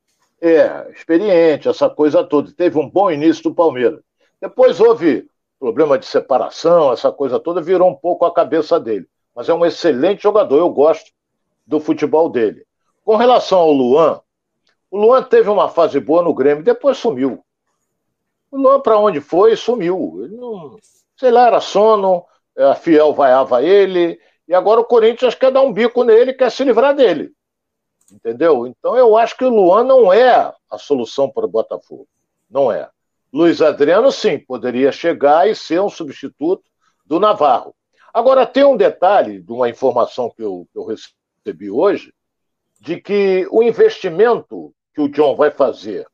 É, experiente, essa coisa toda. Teve um bom início do Palmeiras. Depois houve problema de separação, essa coisa toda, virou um pouco a cabeça dele. Mas é um excelente jogador, eu gosto do futebol dele. Com relação ao Luan, o Luan teve uma fase boa no Grêmio, depois sumiu. O Luan, para onde foi, sumiu. Ele não, sei lá, era sono, a Fiel vaiava ele, e agora o Corinthians quer dar um bico nele, quer se livrar dele. Entendeu? Então eu acho que o Luan não é a solução para o Botafogo. Não é. Luiz Adriano, sim, poderia chegar e ser um substituto do Navarro. Agora, tem um detalhe de uma informação que eu, que eu recebi hoje, de que o investimento que o John vai fazer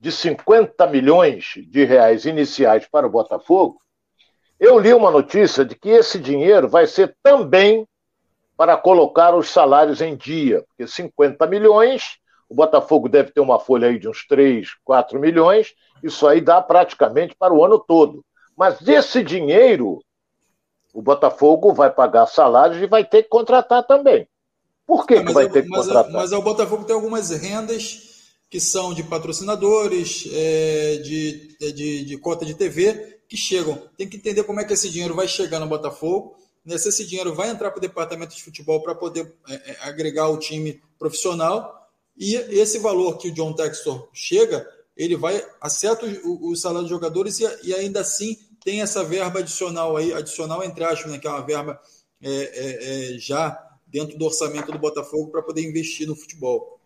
de 50 milhões de reais iniciais para o Botafogo eu li uma notícia de que esse dinheiro vai ser também para colocar os salários em dia, porque 50 milhões, o Botafogo deve ter uma folha aí de uns 3, 4 milhões, isso aí dá praticamente para o ano todo. Mas desse dinheiro, o Botafogo vai pagar salários e vai ter que contratar também. Por que, que vai ter que mas, contratar? Mas o Botafogo tem algumas rendas que são de patrocinadores, é, de, de, de cota de TV, que chegam. Tem que entender como é que esse dinheiro vai chegar no Botafogo, né? se esse dinheiro vai entrar para o departamento de futebol para poder é, é, agregar o time profissional. E esse valor que o John Textor chega, ele vai, acerta o, o salário dos jogadores e, e, ainda assim tem essa verba adicional aí, adicional entre aspas, né, que é uma verba é, é, é já dentro do orçamento do Botafogo para poder investir no futebol.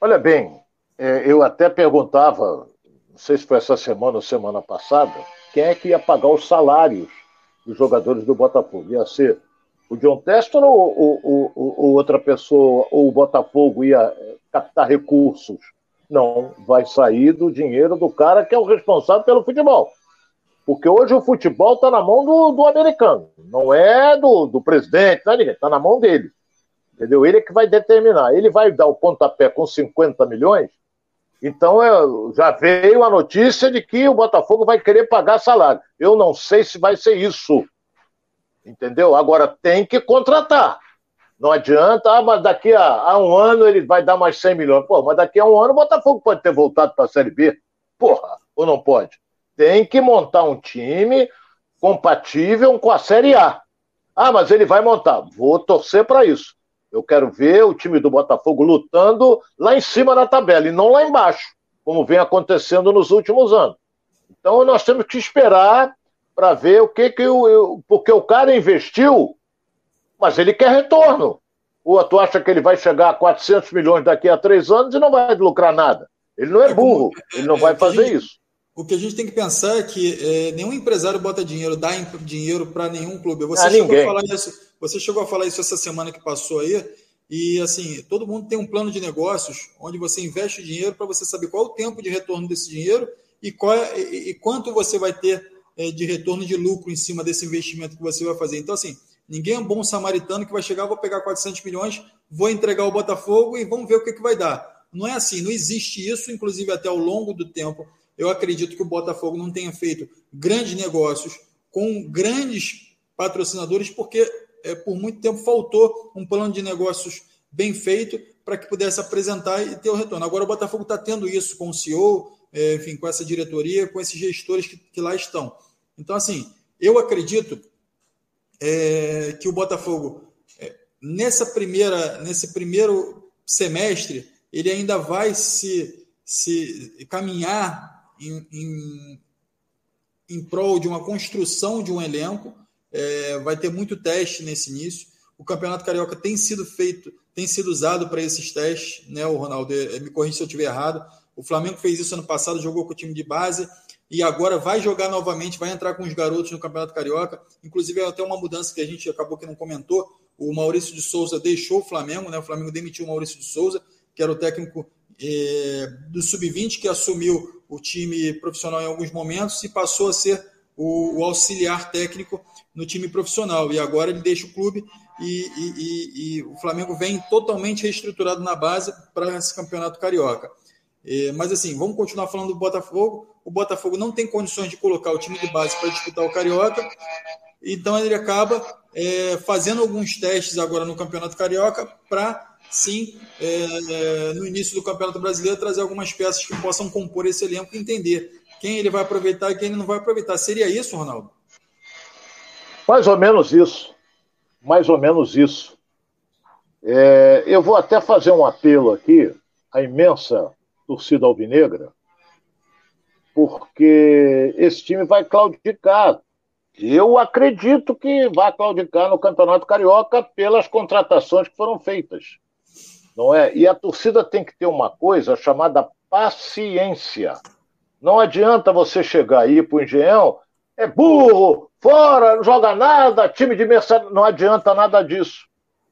Olha bem, é, eu até perguntava sei se foi essa semana ou semana passada, quem é que ia pagar os salários dos jogadores do Botafogo? Ia ser o John Testor ou, ou, ou, ou outra pessoa, ou o Botafogo ia captar recursos? Não, vai sair do dinheiro do cara que é o responsável pelo futebol. Porque hoje o futebol está na mão do, do, americano, não é do, do presidente, não é ninguém, está na mão dele. Entendeu? Ele é que vai determinar. Ele vai dar o pontapé com 50 milhões então eu, já veio a notícia de que o Botafogo vai querer pagar salário. Eu não sei se vai ser isso. Entendeu? Agora tem que contratar. Não adianta, ah, mas daqui a, a, um ano ele vai dar mais 100 milhões. Pô, mas daqui a um ano o Botafogo pode ter voltado para a Série B. Porra, ou não pode? Tem que montar um time compatível com a Série A. Ah, mas ele vai montar. Vou torcer para isso. Eu quero ver o time do Botafogo lutando lá em cima da tabela e não lá embaixo, como vem acontecendo nos últimos anos. Então nós temos que esperar para ver o que que o. Porque o cara investiu, mas ele quer retorno. Ou tu acha que ele vai chegar a 400 milhões daqui a três anos e não vai lucrar nada? Ele não é, é burro, ele não é, vai fazer gente, isso. O que a gente tem que pensar é que é, nenhum empresário bota dinheiro, dá dinheiro para nenhum clube. Você ah, chegou ninguém. a falar isso você chegou a falar isso essa semana que passou aí, e assim, todo mundo tem um plano de negócios onde você investe dinheiro para você saber qual é o tempo de retorno desse dinheiro e, qual é, e, e quanto você vai ter é, de retorno de lucro em cima desse investimento que você vai fazer. Então, assim, ninguém é um bom samaritano que vai chegar, vou pegar 400 milhões, vou entregar o Botafogo e vamos ver o que, que vai dar. Não é assim, não existe isso, inclusive até ao longo do tempo. Eu acredito que o Botafogo não tenha feito grandes negócios com grandes patrocinadores, porque é, por muito tempo faltou um plano de negócios bem feito para que pudesse apresentar e ter o retorno. Agora o Botafogo está tendo isso com o CEO, é, enfim, com essa diretoria, com esses gestores que, que lá estão. Então, assim, eu acredito é, que o Botafogo, é, nessa primeira, nesse primeiro semestre, ele ainda vai se, se caminhar em, em, em prol de uma construção de um elenco é, vai ter muito teste nesse início. O Campeonato Carioca tem sido feito, tem sido usado para esses testes, né, o Ronaldo? É, me corrija se eu estiver errado. O Flamengo fez isso ano passado, jogou com o time de base e agora vai jogar novamente, vai entrar com os garotos no Campeonato Carioca. Inclusive, é até uma mudança que a gente acabou que não comentou. o Maurício de Souza deixou o Flamengo, né? O Flamengo demitiu o Maurício de Souza, que era o técnico é, do Sub-20, que assumiu o time profissional em alguns momentos e passou a ser o, o, auxiliar técnico no time profissional. E agora ele deixa o clube e, e, e, e o Flamengo vem totalmente reestruturado na base para esse campeonato carioca. É, mas assim, vamos continuar falando do Botafogo. O Botafogo não tem condições de colocar o time de base para disputar o Carioca, então ele acaba é, fazendo alguns testes agora no Campeonato Carioca para sim, é, é, no início do Campeonato Brasileiro, trazer algumas peças que possam compor esse elenco e entender quem ele vai aproveitar e quem ele não vai aproveitar. Seria isso, Ronaldo? Mais ou menos isso. Mais ou menos isso. É, eu vou até fazer um apelo aqui à imensa torcida alvinegra, porque esse time vai claudicar. Eu acredito que vai claudicar no Campeonato Carioca pelas contratações que foram feitas não é? E a torcida tem que ter uma coisa chamada paciência. Não adianta você chegar aí para o Engenhão, é burro, fora, não joga nada, time de mercenário. Não adianta nada disso.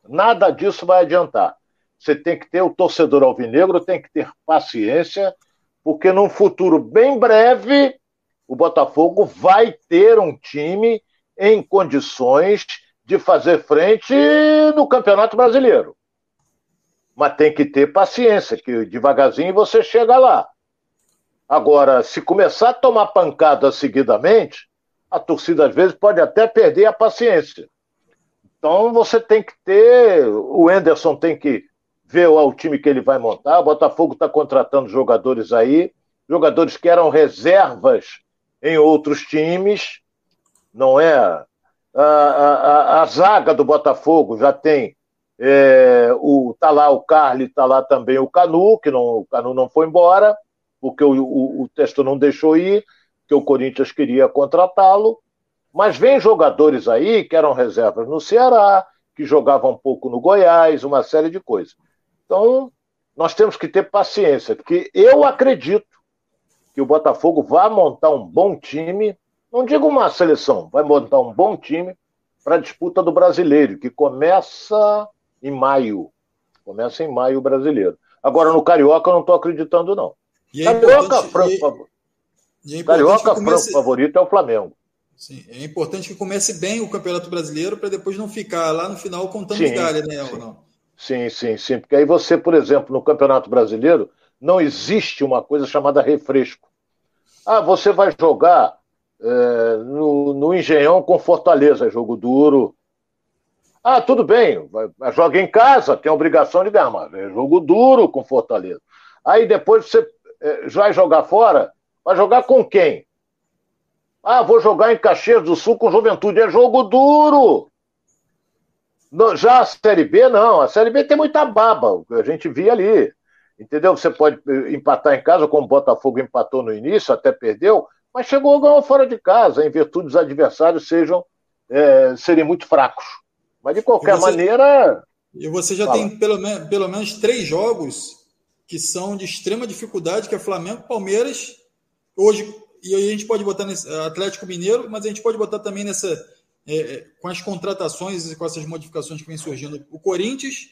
Nada disso vai adiantar. Você tem que ter, o torcedor alvinegro tem que ter paciência, porque num futuro bem breve, o Botafogo vai ter um time em condições de fazer frente no Campeonato Brasileiro mas tem que ter paciência, que devagarzinho você chega lá. Agora, se começar a tomar pancada seguidamente, a torcida às vezes pode até perder a paciência. Então você tem que ter. O Enderson tem que ver o time que ele vai montar. O Botafogo está contratando jogadores aí, jogadores que eram reservas em outros times, não é? A, a, a, a zaga do Botafogo já tem é, o, tá lá o Carly, tá lá também o Canu, que não, o Canu não foi embora, porque o, o, o texto não deixou ir, que o Corinthians queria contratá-lo. Mas vem jogadores aí que eram reservas no Ceará, que jogavam um pouco no Goiás, uma série de coisas. Então, nós temos que ter paciência, porque eu acredito que o Botafogo vai montar um bom time, não digo uma seleção, vai montar um bom time para a disputa do brasileiro, que começa em maio. Começa em maio o brasileiro. Agora, no Carioca, eu não estou acreditando, não. É Carioca, franco, e, é Carioca comece... franco favorito é o Flamengo. Sim, é importante que comece bem o Campeonato Brasileiro para depois não ficar lá no final contando sim, migalha, né, sim. não? Sim, sim, sim. Porque aí você, por exemplo, no Campeonato Brasileiro, não existe uma coisa chamada refresco. Ah, você vai jogar é, no, no Engenhão com Fortaleza, é jogo duro, ah, tudo bem, joga em casa, tem a obrigação de ganhar, mas é jogo duro com Fortaleza. Aí depois você é, vai jogar fora, vai jogar com quem? Ah, vou jogar em Caxias do Sul com Juventude. É jogo duro. Já a Série B, não. A Série B tem muita baba, a gente via ali. Entendeu? Você pode eh, empatar em casa, como o Botafogo empatou no início, até perdeu, mas chegou a ganhar fora de casa, em virtude dos adversários sejam é, serem muito fracos. Mas de qualquer você, maneira. E você já fala. tem pelo, pelo menos três jogos que são de extrema dificuldade, que é Flamengo, Palmeiras, hoje, e aí a gente pode botar nesse Atlético Mineiro, mas a gente pode botar também nessa. É, é, com as contratações e com essas modificações que vem surgindo, o Corinthians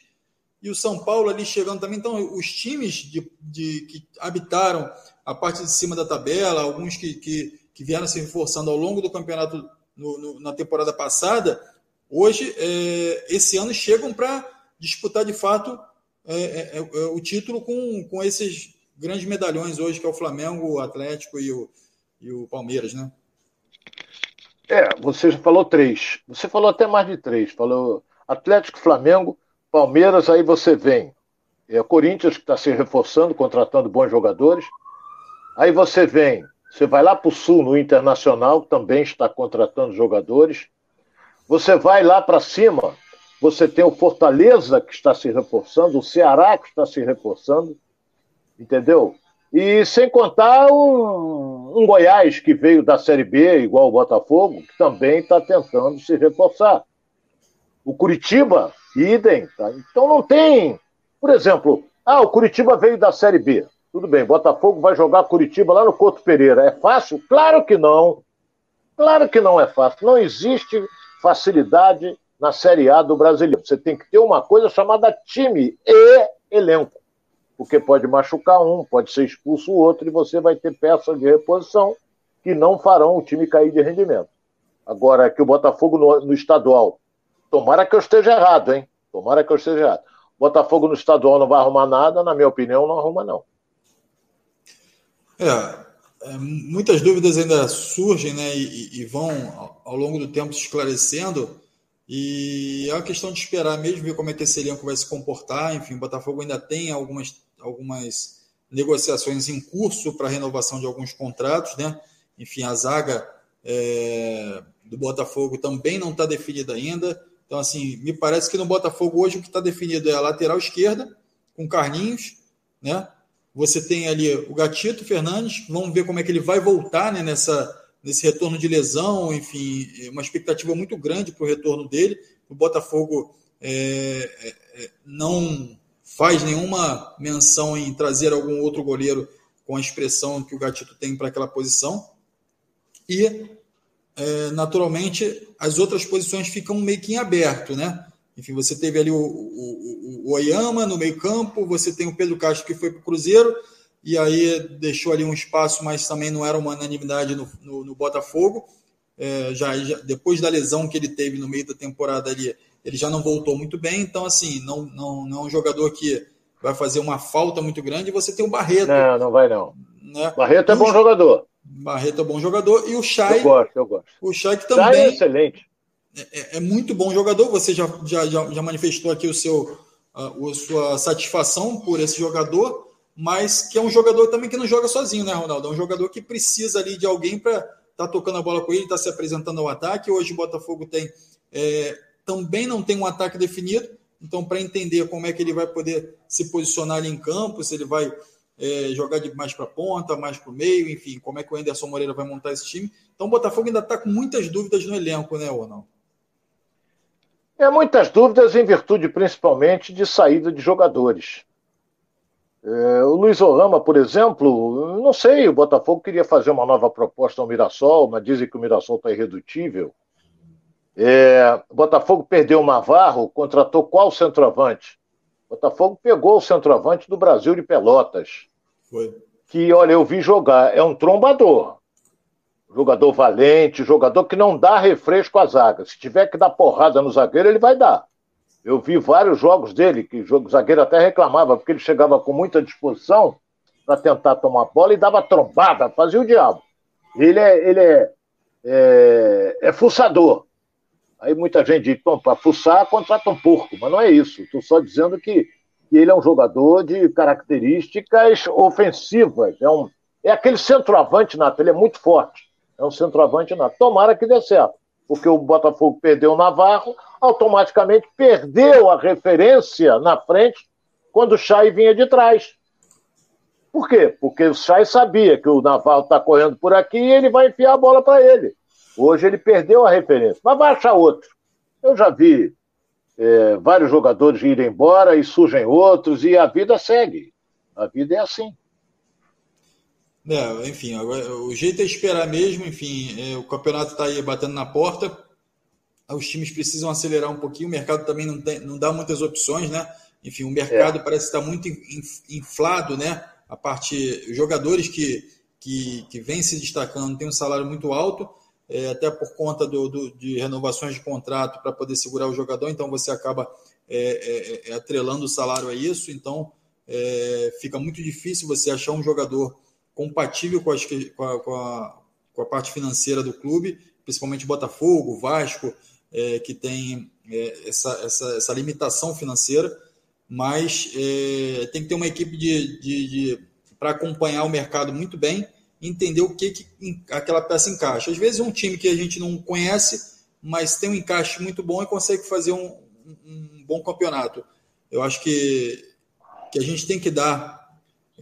e o São Paulo ali chegando também. Então, os times de, de que habitaram a parte de cima da tabela, alguns que, que, que vieram se reforçando ao longo do campeonato no, no, na temporada passada, hoje, é, esse ano, chegam para disputar de fato é, é, é, o título com, com esses grandes medalhões hoje, que é o Flamengo, o Atlético e o, e o Palmeiras, né? É, você já falou três. Você falou até mais de três. Falou Atlético, Flamengo, Palmeiras, aí você vem. É o Corinthians que está se reforçando, contratando bons jogadores. Aí você vem, você vai lá para o Sul, no Internacional, também está contratando jogadores. Você vai lá para cima, você tem o Fortaleza que está se reforçando, o Ceará que está se reforçando, entendeu? E sem contar um, um Goiás que veio da Série B, igual o Botafogo, que também está tentando se reforçar. O Curitiba, idem. Tá? Então não tem. Por exemplo, ah, o Curitiba veio da Série B. Tudo bem, Botafogo vai jogar Curitiba lá no Couto Pereira. É fácil? Claro que não. Claro que não é fácil. Não existe facilidade na Série A do Brasileiro. Você tem que ter uma coisa chamada time e elenco. Porque pode machucar um, pode ser expulso o outro, e você vai ter peças de reposição que não farão o time cair de rendimento. Agora, que o Botafogo no, no estadual, tomara que eu esteja errado, hein? Tomara que eu esteja errado. Botafogo no estadual não vai arrumar nada, na minha opinião, não arruma, não. É, muitas dúvidas ainda surgem, né? E, e vão ao longo do tempo se esclarecendo. E é uma questão de esperar mesmo, ver como é que esse elenco vai se comportar. Enfim, o Botafogo ainda tem algumas, algumas negociações em curso para renovação de alguns contratos, né? Enfim, a zaga é, do Botafogo também não está definida ainda. Então, assim, me parece que no Botafogo hoje o que está definido é a lateral esquerda, com Carlinhos, né? Você tem ali o Gatito Fernandes, vamos ver como é que ele vai voltar né, nessa, nesse retorno de lesão, enfim, uma expectativa muito grande para o retorno dele. O Botafogo é, é, é, não faz nenhuma menção em trazer algum outro goleiro com a expressão que o Gatito tem para aquela posição. E, é, naturalmente, as outras posições ficam meio que em aberto, né? Enfim, você teve ali o, o, o, o Oyama no meio-campo, você tem o Pedro Castro que foi para o Cruzeiro, e aí deixou ali um espaço, mas também não era uma unanimidade no, no, no Botafogo. É, já, já, depois da lesão que ele teve no meio da temporada ali, ele já não voltou muito bem, então assim, não, não, não é um jogador que vai fazer uma falta muito grande. Você tem o Barreto. Não, não vai não. Né? Barreto é bom jogador. Barreto é bom jogador. E o Chay. Eu gosto, eu gosto. O Chay que também. Chay é excelente. É, é, é, muito bom jogador. Você já, já, já manifestou aqui o seu, a, a sua satisfação por esse jogador mas que é um jogador também que não joga sozinho, né, Ronaldo? É um jogador que precisa ali de alguém para estar tá tocando a bola com ele, estar tá se apresentando ao ataque. Hoje o Botafogo tem é, também não tem um ataque definido, então para entender como é que ele vai poder se posicionar ali em campo, se ele vai é, jogar de mais para a ponta, mais para o meio, enfim, como é que o Anderson Moreira vai montar esse time. Então o Botafogo ainda está com muitas dúvidas no elenco, né, Ronaldo? É, muitas dúvidas em virtude principalmente de saída de jogadores. É, o Luiz Orama, por exemplo, não sei, o Botafogo queria fazer uma nova proposta ao Mirassol, mas dizem que o Mirassol está irredutível. É, o Botafogo perdeu o Navarro, contratou qual centroavante? O Botafogo pegou o centroavante do Brasil de Pelotas. Foi. Que, olha, eu vi jogar, é um trombador. Jogador valente, jogador que não dá refresco à zaga. Se tiver que dar porrada no zagueiro, ele vai dar. Eu vi vários jogos dele, que o zagueiro até reclamava, porque ele chegava com muita disposição para tentar tomar a bola e dava trombada, fazia o diabo. Ele é, ele é, é, é fuçador. Aí muita gente diz, para fuçar, contrata um porco, mas não é isso. Estou só dizendo que, que, ele é um jogador de características ofensivas. É, um, é aquele centroavante nato, ele é muito forte. É um centroavante nato. Tomara que dê certo porque o Botafogo perdeu o Navarro, automaticamente perdeu a referência na frente quando o Chay vinha de trás. Por quê? Porque o Chay sabia que o Navarro está correndo por aqui e ele vai enfiar a bola para ele. Hoje ele perdeu a referência, mas vai achar outro. Eu já vi é, vários jogadores irem embora e surgem outros e a vida segue. A vida é assim. É, enfim, agora, o jeito é esperar mesmo. Enfim, é, o campeonato está aí batendo na porta. Os times precisam acelerar um pouquinho. O mercado também não, tem, não dá muitas opções, né? Enfim, o mercado é. parece estar muito inflado, né? A parte jogadores que, que, que vêm se destacando têm um salário muito alto, é, até por conta do, do, de renovações de contrato para poder segurar o jogador. Então você acaba é, é, é atrelando o salário a isso. Então fica muito difícil você achar um jogador compatível com, as, com, a, com, a, com, a, parte financeira do clube, principalmente Botafogo, Vasco, é, que tem é, essa, essa, essa, limitação financeira, mas é, tem que ter uma equipe de, de, de para acompanhar o mercado muito bem, entender o que, que aquela peça encaixa. Às vezes um time que a gente não conhece, mas tem um encaixe muito bom e consegue fazer um, um bom campeonato. Eu acho que, que a gente tem que dar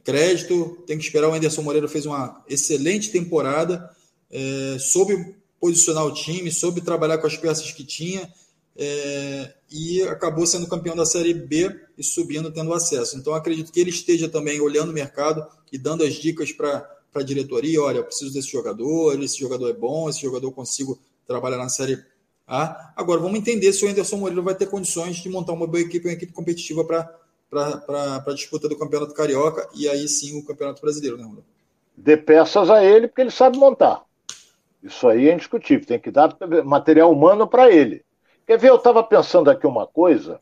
crédito, tem que esperar. O Anderson Moreira fez uma excelente temporada, é, soube posicionar o time, soube trabalhar com as peças que tinha é, e acabou sendo campeão da Série B e subindo, tendo acesso. Então, acredito que ele esteja também olhando o mercado e dando as dicas para a diretoria: olha, eu preciso desse jogador, esse jogador é bom, esse jogador eu consigo trabalhar na Série Ah, agora, vamos entender se o Anderson Moreira vai ter condições de montar uma boa equipe, uma equipe competitiva para a disputa do Campeonato Carioca e aí sim o Campeonato Brasileiro, né, Ronaldo? Dê peças a ele, porque ele sabe montar. Isso aí é indiscutível. Tem que dar material humano para ele. Quer ver? Eu estava pensando aqui uma coisa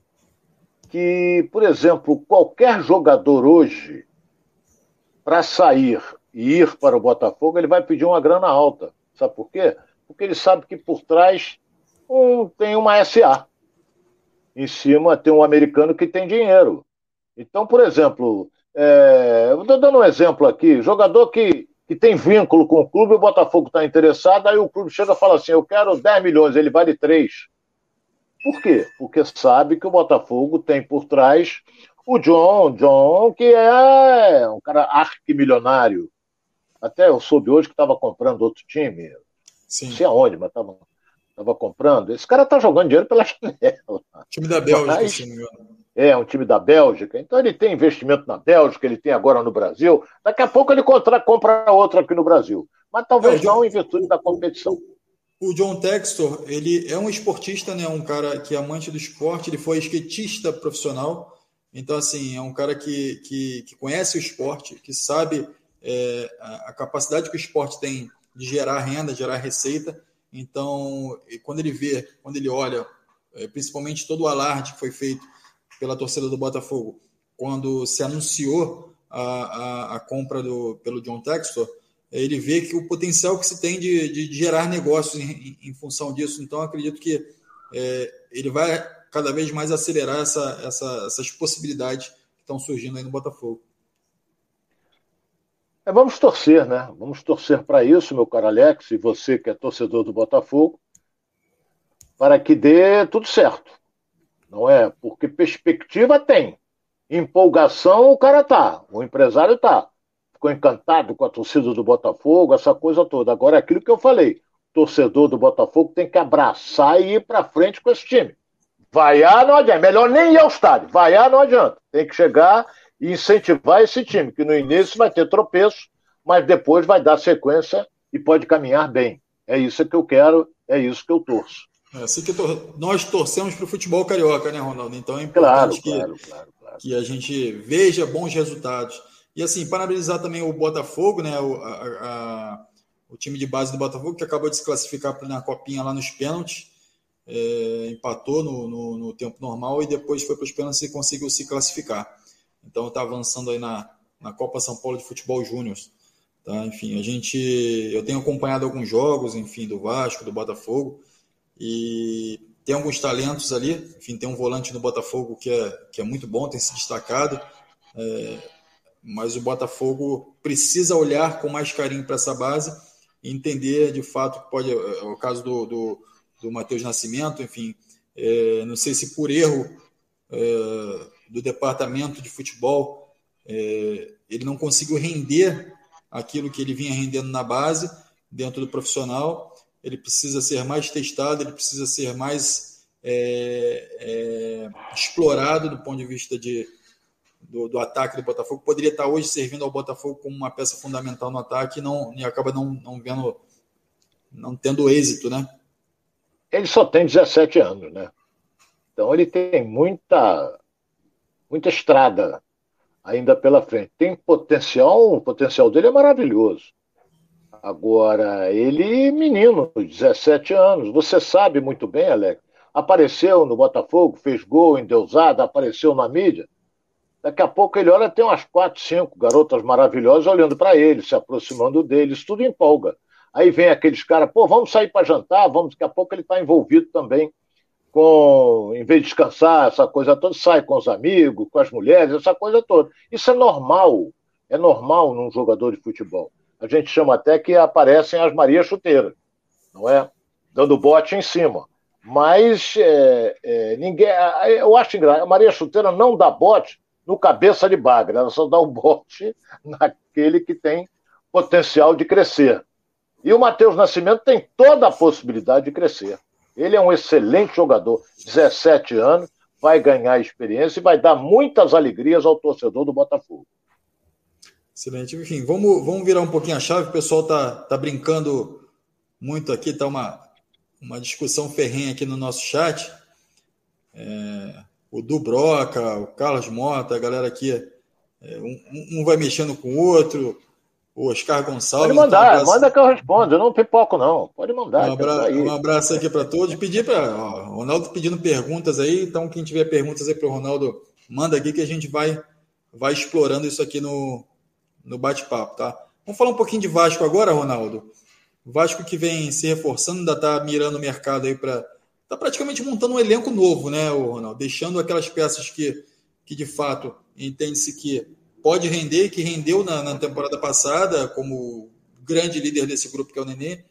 que, por exemplo, qualquer jogador hoje, para sair e ir para o Botafogo, ele vai pedir uma grana alta. Sabe por quê? Porque ele sabe que por trás um, tem uma SA. Em cima tem um americano que tem dinheiro. Então, por exemplo, é, eu estou dando um exemplo aqui: jogador que, que tem vínculo com o clube, o Botafogo está interessado, aí o clube chega e fala assim: eu quero 10 milhões, ele vale 3. Por quê? Porque sabe que o Botafogo tem por trás o John, John, que é um cara arquimilionário. Até eu soube hoje que estava comprando outro time. Sim. Não sei aonde, mas estava tava comprando. Esse cara está jogando dinheiro pela janela. Time da Bélgica, mas, se não me engano. É, um time da Bélgica. Então ele tem investimento na Bélgica, ele tem agora no Brasil. Daqui a pouco ele contra, compra outro aqui no Brasil. Mas talvez é, não em virtude da competição. O John Textor, ele é um esportista, né? Um cara que é amante do esporte, ele foi skatista profissional. Então, assim, é um cara que, que, que conhece o esporte, que sabe é, a capacidade que o esporte tem de gerar renda, gerar receita. Então, quando ele vê, quando ele olha, é, principalmente todo o alarde que foi feito pela torcida do Botafogo, quando se anunciou a, a, a compra do, pelo John Textor, ele vê que o potencial que se tem de, de gerar negócios em, em, função disso. Então, acredito que é, ele vai cada vez mais acelerar essa, essa, essas possibilidades que estão surgindo aí no Botafogo. É, vamos torcer, né? Vamos torcer para isso, meu caro Alex, e você que é torcedor do Botafogo, para que dê tudo certo. Não é? Porque perspectiva tem. Empolgação o cara tá, o empresário tá. Ficou encantado com a torcida do Botafogo, essa coisa toda. Agora, é aquilo que eu falei, torcedor do Botafogo tem que abraçar e ir para frente com esse time. Vaiar não adianta. Melhor nem ir ao estádio. Vaiar não adianta. Tem que chegar e incentivar esse time, que no início vai ter tropeço, mas depois vai dar sequência e pode caminhar bem. É isso que eu quero, é isso que eu torço. É assim que tor nós torcemos para o futebol carioca, né, Ronaldo? Então é importante claro, que, claro, claro, que a gente veja bons resultados. E assim, parabenizar também o Botafogo, né? O, a, a, o time de base do Botafogo, que acabou de se classificar na copinha lá nos pênaltis é, empatou no, no, no, tempo normal e depois foi para os pênaltis e conseguiu se classificar. Então está avançando aí na, na Copa São Paulo de Futebol Júnior. Tá? Enfim, a gente. Eu tenho acompanhado alguns jogos, enfim, do Vasco, do Botafogo, e tem alguns talentos ali. Enfim, tem um volante no Botafogo que é, que é muito bom, tem se destacado. É, mas o Botafogo precisa olhar com mais carinho para essa base e entender de fato que pode. É o caso do, do do Matheus Nascimento, enfim, é, não sei se por erro é, do departamento de futebol é, ele não conseguiu render aquilo que ele vinha rendendo na base, dentro do profissional. Ele precisa ser mais testado, ele precisa ser mais é, é, explorado do ponto de vista de, do, do, ataque do Botafogo. Poderia estar hoje servindo ao Botafogo como uma peça fundamental no ataque e, não, e acaba não, não vendo, não tendo êxito, né? ele só tem 17 anos, né? Então ele tem muita, muita estrada ainda pela frente. Tem potencial, o potencial dele é maravilhoso. Agora, ele, menino, 17 anos, você sabe muito bem, Alex, apareceu no Botafogo, fez gol em Deusada, apareceu na mídia. Daqui a pouco ele olha, tem umas quatro, cinco garotas maravilhosas olhando para ele, se aproximando dele, isso tudo empolga. Aí vem aqueles caras, pô, vamos sair para jantar, vamos, daqui a pouco ele está envolvido também com, em vez de descansar, essa coisa toda, sai com os amigos, com as mulheres, essa coisa toda. Isso é normal, é normal num jogador de futebol. A gente chama até que aparecem as Maria Chuteiras, não é? Dando bote em cima. Mas é, é, ninguém. Eu acho engraçado, a Maria Chuteira não dá bote no cabeça de bagre, ela só dá o bote naquele que tem potencial de crescer. E o Matheus Nascimento tem toda a possibilidade de crescer. Ele é um excelente jogador, 17 anos, vai ganhar experiência e vai dar muitas alegrias ao torcedor do Botafogo. Excelente. Enfim, vamos, vamos virar um pouquinho a chave. O pessoal tá, tá brincando muito aqui, tá uma, uma discussão ferrenha aqui no nosso chat. É, o Dubroca, o Carlos Mota, a galera aqui, é, um, um, vai mexendo com o outro, o Oscar Gonçalves. Pode mandar, um manda que eu respondo, eu não pipoco não, pode mandar. Um, abra um abraço aqui para todos, pedir para, o Ronaldo pedindo perguntas aí, então quem tiver perguntas aí para o Ronaldo, manda aqui que a gente vai, vai explorando isso aqui no, no bate-papo, tá? Vamos falar um pouquinho de Vasco agora, Ronaldo. Vasco que vem se reforçando, ainda está mirando o mercado aí para. Está praticamente montando um elenco novo, né, Ronaldo? Deixando aquelas peças que, que de fato entende-se que pode render, que rendeu na, na, temporada passada, como grande líder desse grupo que é o Nenê,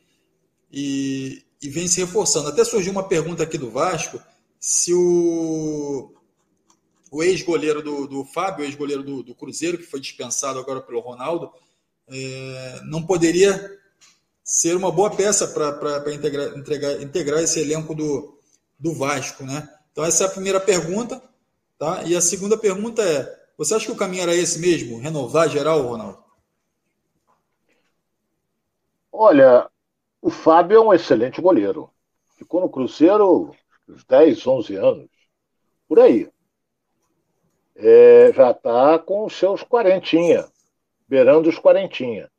e, e vem se reforçando. Até surgiu uma pergunta aqui do Vasco se o, o ex-goleiro do, do Fábio, ex-goleiro do, do, Cruzeiro, que foi dispensado agora pelo Ronaldo, é, não poderia ser uma boa peça para integrar, integrar, integrar esse elenco do, do Vasco, né? Então essa é a primeira pergunta, tá? E a segunda pergunta é: você acha que o caminho era esse mesmo, renovar geral, Ronaldo? Olha, o Fábio é um excelente goleiro. Ficou no Cruzeiro uns 10, 11 anos, por aí. É, já está com os seus quarentinha, beirando os quarentinha.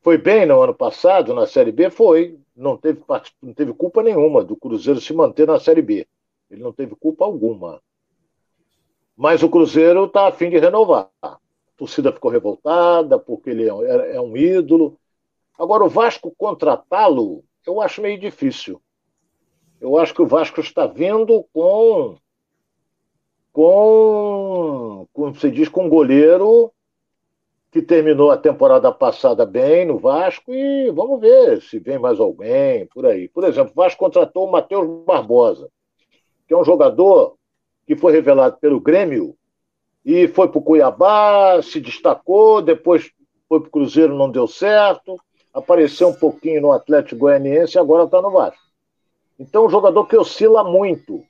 Foi bem no ano passado, na Série B? Foi. Não teve, não teve culpa nenhuma do Cruzeiro se manter na Série B. Ele não teve culpa alguma. Mas o Cruzeiro está afim de renovar. A torcida ficou revoltada porque ele é, é um ídolo. Agora, o Vasco contratá-lo, eu acho meio difícil. Eu acho que o Vasco está vindo com, com, como se diz, com um goleiro que terminou a temporada passada bem no Vasco e vamos ver se vem mais alguém por aí. Por exemplo, o Vasco contratou o Matheus Barbosa, que é um jogador que foi revelado pelo Grêmio e foi para o Cuiabá, se destacou, depois foi para o Cruzeiro, não deu certo, apareceu um pouquinho no Atlético Goianiense e agora está no Vasco. Então, um jogador que oscila muito,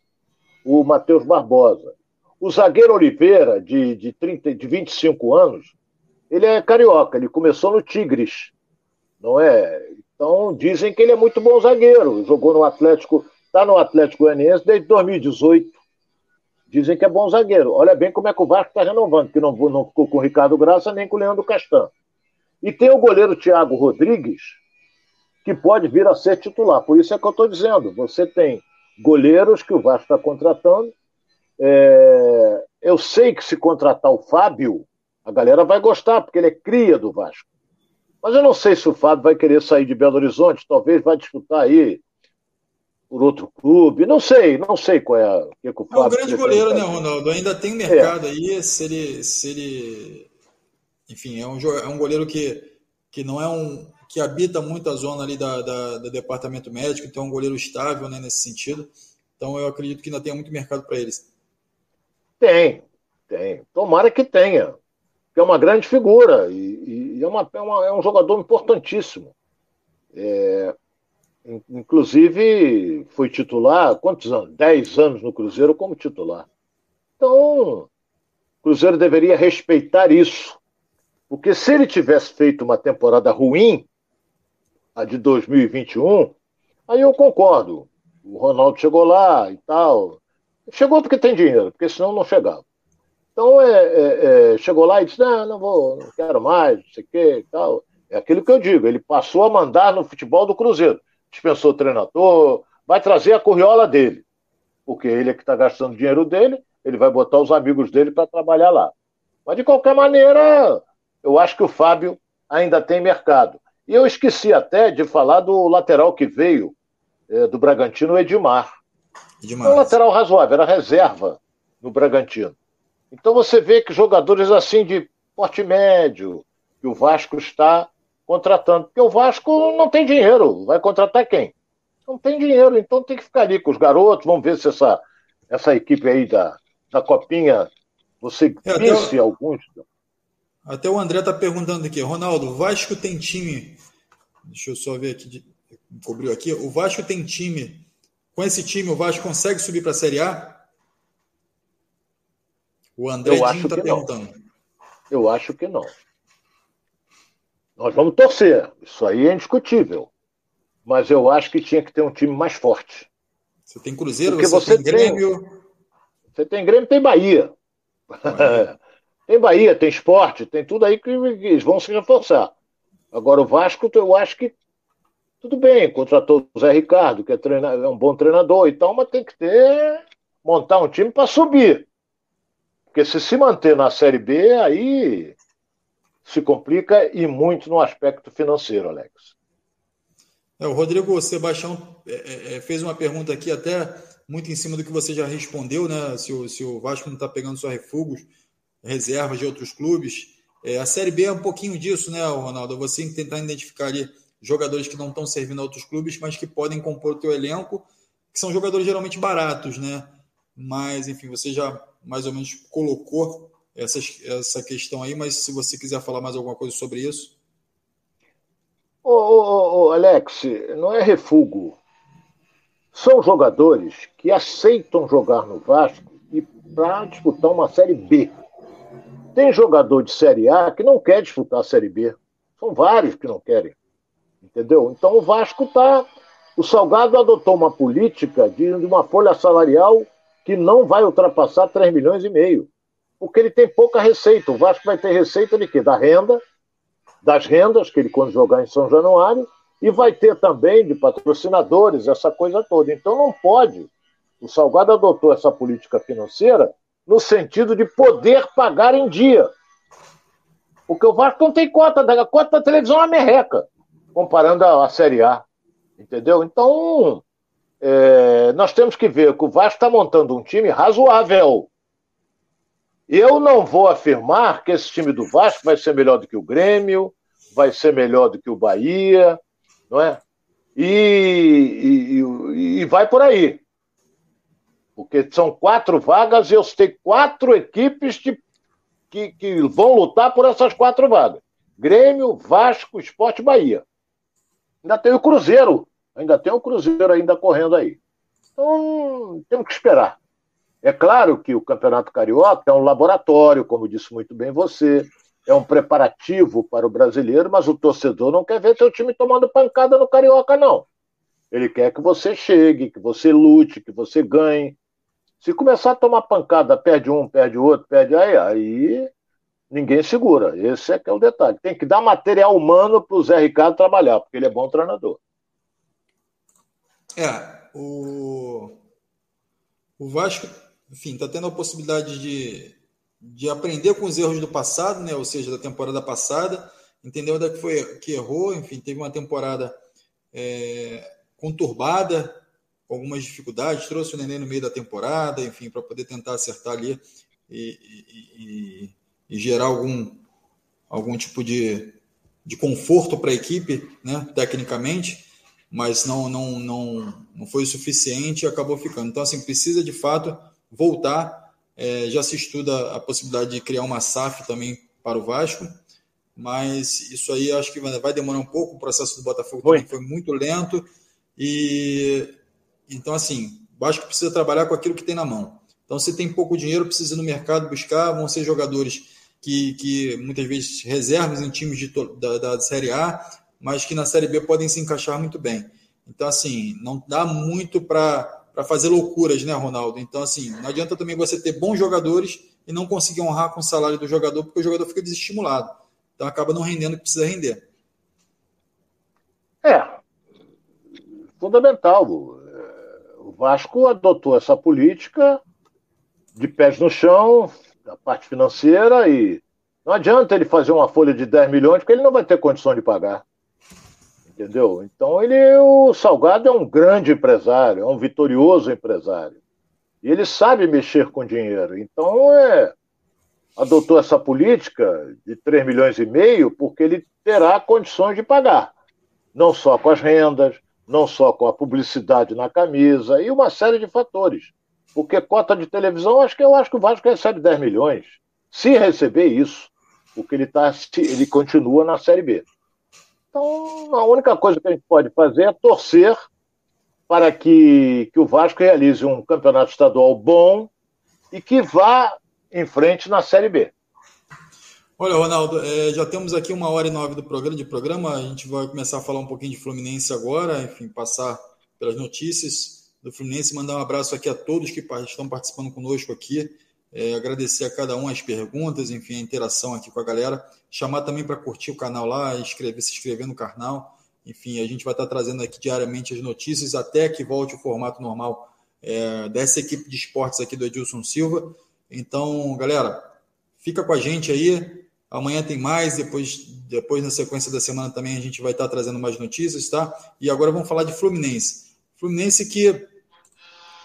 o Matheus Barbosa. O zagueiro Oliveira, de, de, 30, de 25 anos, ele é carioca, ele começou no Tigres, não é? Então dizem que ele é muito bom zagueiro, jogou no Atlético, está no Atlético Goianiense desde 2018. Dizem que é bom zagueiro. Olha bem como é que o Vasco está renovando, que não, não ficou com o Ricardo Graça nem com o Leandro Castan. E tem o goleiro Thiago Rodrigues, que pode vir a ser titular. Por isso é que eu estou dizendo. Você tem goleiros que o Vasco está contratando. É... Eu sei que se contratar o Fábio, a galera vai gostar, porque ele é cria do Vasco. Mas eu não sei se o Fábio vai querer sair de Belo Horizonte, talvez vai disputar aí por outro clube, não sei, não sei qual é, o que, que o Fábio. É um grande goleiro, né, Ronaldo? Ainda tem mercado é. aí, se ele, se ele. Enfim, é um, é um goleiro que, que não é um. que habita muito a zona ali da, da, do departamento médico, então é um goleiro estável né, nesse sentido. Então eu acredito que ainda tem muito mercado para eles. Tem, tem. Tomara que tenha é uma grande figura e, e é, uma, é, uma, é, um jogador importantíssimo. É, inclusive, foi titular, quantos anos? Dez anos no Cruzeiro como titular. Então, o Cruzeiro deveria respeitar isso. Porque se ele tivesse feito uma temporada ruim, a de 2021, aí eu concordo. O Ronaldo chegou lá e tal. Chegou porque tem dinheiro, porque senão não chegava. Então, é, é, é, chegou lá e disse: Não, não vou, não quero mais, não sei o que e tal. É aquilo que eu digo: ele passou a mandar no futebol do Cruzeiro. Dispensou o treinador, vai trazer a curriola dele, porque ele é que está gastando dinheiro dele, ele vai botar os amigos dele para trabalhar lá. Mas, de qualquer maneira, eu acho que o Fábio ainda tem mercado. E eu esqueci até de falar do lateral que veio é, do Bragantino, o Edmar. Edmar. É um lateral razoável, era reserva no Bragantino. Então você vê que jogadores assim de porte médio, que o Vasco está contratando. Porque o Vasco não tem dinheiro, vai contratar quem? Não tem dinheiro, então tem que ficar ali com os garotos. Vamos ver se essa, essa equipe aí da, da Copinha, você é, disse alguns. Até o André está perguntando aqui, Ronaldo, o Vasco tem time. Deixa eu só ver aqui, cobriu aqui. O Vasco tem time. Com esse time, o Vasco consegue subir para a Série A? O André está perguntando. Não. Eu acho que não. Nós vamos torcer. Isso aí é indiscutível. mas eu acho que tinha que ter um time mais forte. Você tem Cruzeiro, você, você, tem Grêmio. Tem, você tem Grêmio, tem Bahia. tem Bahia, tem esporte, tem tudo aí que eles vão se reforçar. Agora, o Vasco, eu acho que tudo bem, contratou o Zé Ricardo, que é, é um bom treinador e tal, mas tem que ter montar um time para subir. Porque se se manter na Série B, aí se complica e muito no aspecto financeiro, Alex. É, o Rodrigo Sebastião é, é, é, fez uma pergunta aqui, até muito em cima do que você já respondeu, né? Se o, se o Vasco não está pegando só refugos, reservas de outros clubes. É, a Série B é um pouquinho disso, né, Ronaldo? Você tentar identificar ali jogadores que não estão servindo a outros clubes, mas que podem compor o teu elenco, que são jogadores geralmente baratos, né? Mas, enfim, você já mais ou menos colocou essa, essa questão aí, mas se você quiser falar mais alguma coisa sobre isso. Ô, ô, ô, Alex, não é refugo. São jogadores que aceitam jogar no Vasco e para disputar uma Série B. Tem jogador de Série A que não quer disputar a Série B. São vários que não querem. Entendeu? Então o Vasco está. O Salgado adotou uma política de uma folha salarial que não vai ultrapassar 3 milhões e meio. Porque ele tem pouca receita. O Vasco vai ter receita de quê? Da renda, das rendas, que ele quando jogar em São Januário, e vai ter também de patrocinadores, essa coisa toda. Então não pode. O Salgado adotou essa política financeira no sentido de poder pagar em dia. Porque o Vasco não tem cota, a cota da televisão é uma merreca, comparando a, a Série A. Entendeu? Então, é, nós temos que ver que o Vasco está montando um time razoável. Eu não vou afirmar que esse time do Vasco vai ser melhor do que o Grêmio, vai ser melhor do que o Bahia, não é? E, e, e vai por aí. Porque são quatro vagas e eu tenho quatro equipes de, que, que vão lutar por essas quatro vagas: Grêmio, Vasco, Esporte Bahia. Ainda tem o Cruzeiro, Ainda tem o Cruzeiro ainda correndo aí. Então, temos que esperar. É claro que o Campeonato Carioca é um laboratório, como disse muito bem você, é um preparativo para o brasileiro, mas o torcedor não quer ver seu time tomando pancada no Carioca, não. Ele quer que você chegue, que você lute, que você ganhe. Se começar a tomar pancada, perde um, perde outro, perde aí, aí ninguém segura. Esse é que é o detalhe. Tem que dar material humano para o Zé Ricardo trabalhar, porque ele é bom treinador. É, o, o Vasco, enfim, está tendo a possibilidade de, de aprender com os erros do passado, né? ou seja, da temporada passada, entender onde é que foi que errou, enfim, teve uma temporada é, conturbada, com algumas dificuldades, trouxe o Neném no meio da temporada, enfim, para poder tentar acertar ali e, e, e, gerar algum, algum tipo de, de conforto para a equipe, né, tecnicamente mas não, não, não, não foi o suficiente e acabou ficando. Então, assim, precisa de fato voltar. É, já se estuda a possibilidade de criar uma SAF também para o Vasco, mas isso aí acho que vai demorar um pouco. O processo do Botafogo foi, foi muito lento. E então, assim, o Vasco precisa trabalhar com aquilo que tem na mão. Então, se tem pouco dinheiro, precisa ir no mercado buscar, vão ser jogadores que, que muitas vezes reservas em times de, da, da Série A, mas que na Série B podem se encaixar muito bem. Então, assim, não dá muito para fazer loucuras, né, Ronaldo? Então, assim, não adianta também você ter bons jogadores e não conseguir honrar com o salário do jogador, porque o jogador fica desestimulado. Então, acaba não rendendo o que precisa render. É, fundamental. O Vasco adotou essa política de pés no chão, da parte financeira, e não adianta ele fazer uma folha de 10 milhões, porque ele não vai ter condição de pagar entendeu? Então ele, o Salgado é um grande empresário, é um vitorioso empresário. E ele sabe mexer com dinheiro. Então é, adotou essa política de 3 milhões e meio porque ele terá condições de pagar. Não só com as rendas, não só com a publicidade na camisa e uma série de fatores. Porque cota de televisão, acho que eu acho que o Vasco recebe 10 milhões. Se receber isso, porque ele, tá, ele continua na Série B. Então, a única coisa que a gente pode fazer é torcer para que, que o Vasco realize um campeonato estadual bom e que vá em frente na Série B. Olha, Ronaldo, é, já temos aqui uma hora e nove do programa, de programa. A gente vai começar a falar um pouquinho de Fluminense agora, enfim, passar pelas notícias do Fluminense. Mandar um abraço aqui a todos que estão participando conosco aqui. É, agradecer a cada um as perguntas, enfim, a interação aqui com a galera. Chamar também para curtir o canal lá, inscrever, se inscrever no canal. Enfim, a gente vai estar trazendo aqui diariamente as notícias até que volte o formato normal é, dessa equipe de esportes aqui do Edilson Silva. Então, galera, fica com a gente aí. Amanhã tem mais, depois, depois na sequência da semana também a gente vai estar trazendo mais notícias, tá? E agora vamos falar de Fluminense. Fluminense que